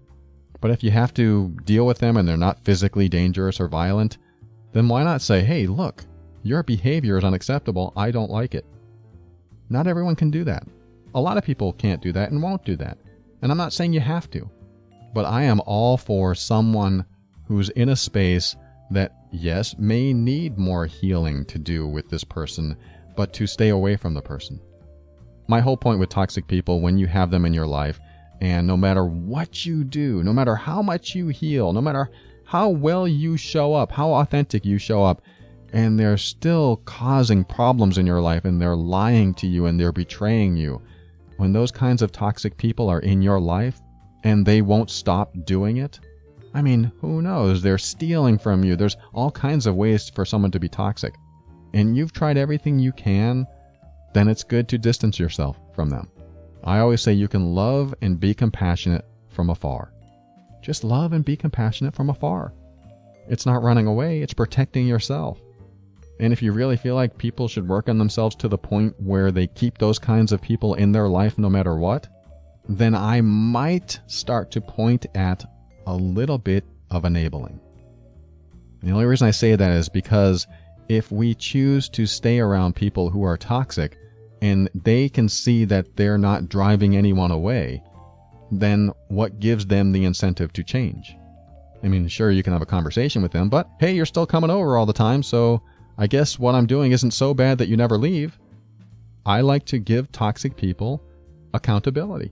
But if you have to deal with them and they're not physically dangerous or violent, then why not say, hey, look, your behavior is unacceptable. I don't like it. Not everyone can do that. A lot of people can't do that and won't do that. And I'm not saying you have to. But I am all for someone who's in a space that, yes, may need more healing to do with this person but to stay away from the person. My whole point with toxic people, when you have them in your life, and no matter what you do, no matter how much you heal, no matter how well you show up, how authentic you show up, and they're still causing problems in your life and they're lying to you and they're betraying you. When those kinds of toxic people are in your life and they won't stop doing it, I mean, who knows? They're stealing from you. There's all kinds of ways for someone to be toxic and you've tried everything you can, then it's good to distance yourself from them. I always say you can love and be compassionate from afar. Just love and be compassionate from afar. It's not running away, it's protecting yourself. And if you really feel like people should work on themselves to the point where they keep those kinds of people in their life no matter what, then I might start to point at a little bit of enabling. The only reason I say that is because if we choose to stay around people who are toxic and they can see that they're not driving anyone away, then what gives them the incentive to change? I mean, sure, you can have a conversation with them, but hey, you're still coming over all the time, so I guess what I'm doing isn't so bad that you never leave. I like to give toxic people accountability.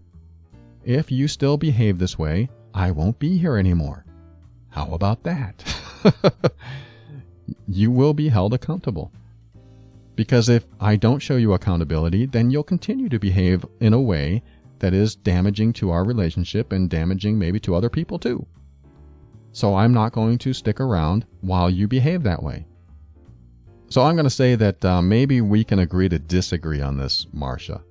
If you still behave this way, I won't be here anymore. How about that? you will be held accountable. Because if I don't show you accountability, then you'll continue to behave in a way that is damaging to our relationship and damaging maybe to other people too. So I'm not going to stick around while you behave that way. So I'm going to say that uh, maybe we can agree to disagree on this, Marcia.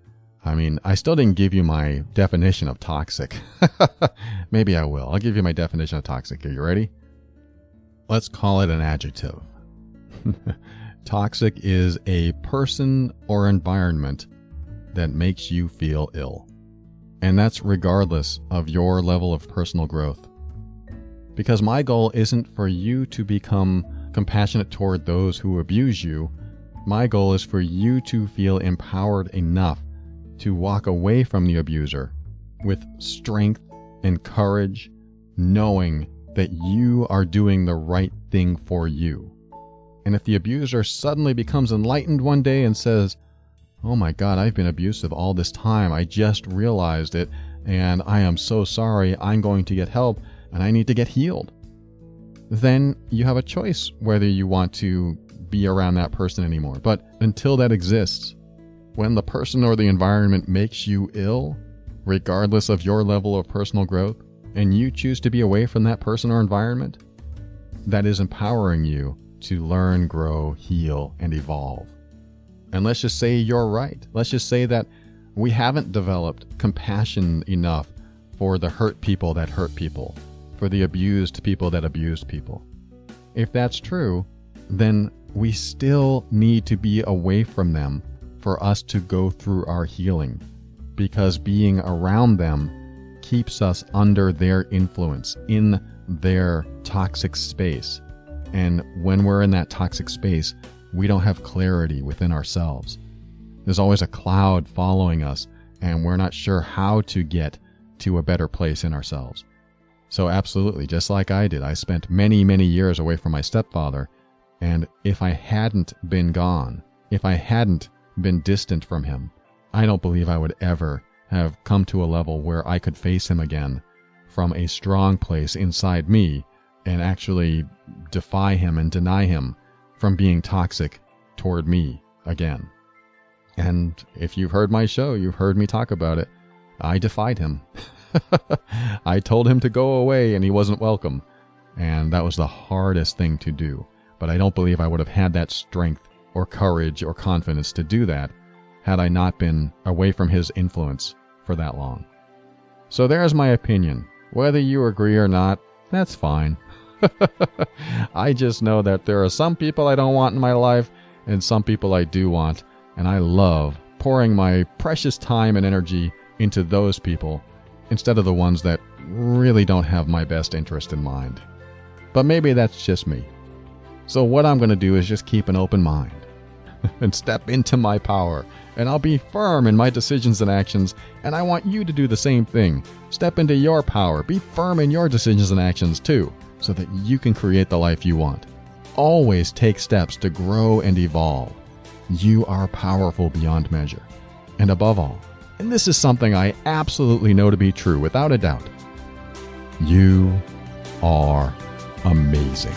I mean, I still didn't give you my definition of toxic. maybe I will. I'll give you my definition of toxic. Are you ready? Let's call it an adjective. Toxic is a person or environment that makes you feel ill. And that's regardless of your level of personal growth. Because my goal isn't for you to become compassionate toward those who abuse you. My goal is for you to feel empowered enough to walk away from the abuser with strength and courage, knowing that you are doing the right thing for you. And if the abuser suddenly becomes enlightened one day and says, Oh my God, I've been abusive all this time, I just realized it, and I am so sorry, I'm going to get help, and I need to get healed, then you have a choice whether you want to be around that person anymore. But until that exists, when the person or the environment makes you ill, regardless of your level of personal growth, and you choose to be away from that person or environment, that is empowering you to learn, grow, heal, and evolve. And let's just say you're right. Let's just say that we haven't developed compassion enough for the hurt people that hurt people, for the abused people that abused people. If that's true, then we still need to be away from them for us to go through our healing because being around them keeps us under their influence in their toxic space. And when we're in that toxic space, we don't have clarity within ourselves. There's always a cloud following us, and we're not sure how to get to a better place in ourselves. So, absolutely, just like I did, I spent many, many years away from my stepfather. And if I hadn't been gone, if I hadn't been distant from him, I don't believe I would ever have come to a level where I could face him again from a strong place inside me and actually defy him and deny him from being toxic toward me again. And if you've heard my show, you've heard me talk about it. I defied him. I told him to go away and he wasn't welcome. And that was the hardest thing to do. But I don't believe I would have had that strength or courage or confidence to do that had I not been away from his influence for that long. So there's my opinion. Whether you agree or not, that's fine. I just know that there are some people I don't want in my life and some people I do want, and I love pouring my precious time and energy into those people instead of the ones that really don't have my best interest in mind. But maybe that's just me. So, what I'm going to do is just keep an open mind and step into my power. And I'll be firm in my decisions and actions, and I want you to do the same thing. Step into your power, be firm in your decisions and actions too, so that you can create the life you want. Always take steps to grow and evolve. You are powerful beyond measure. And above all, and this is something I absolutely know to be true without a doubt, you are amazing.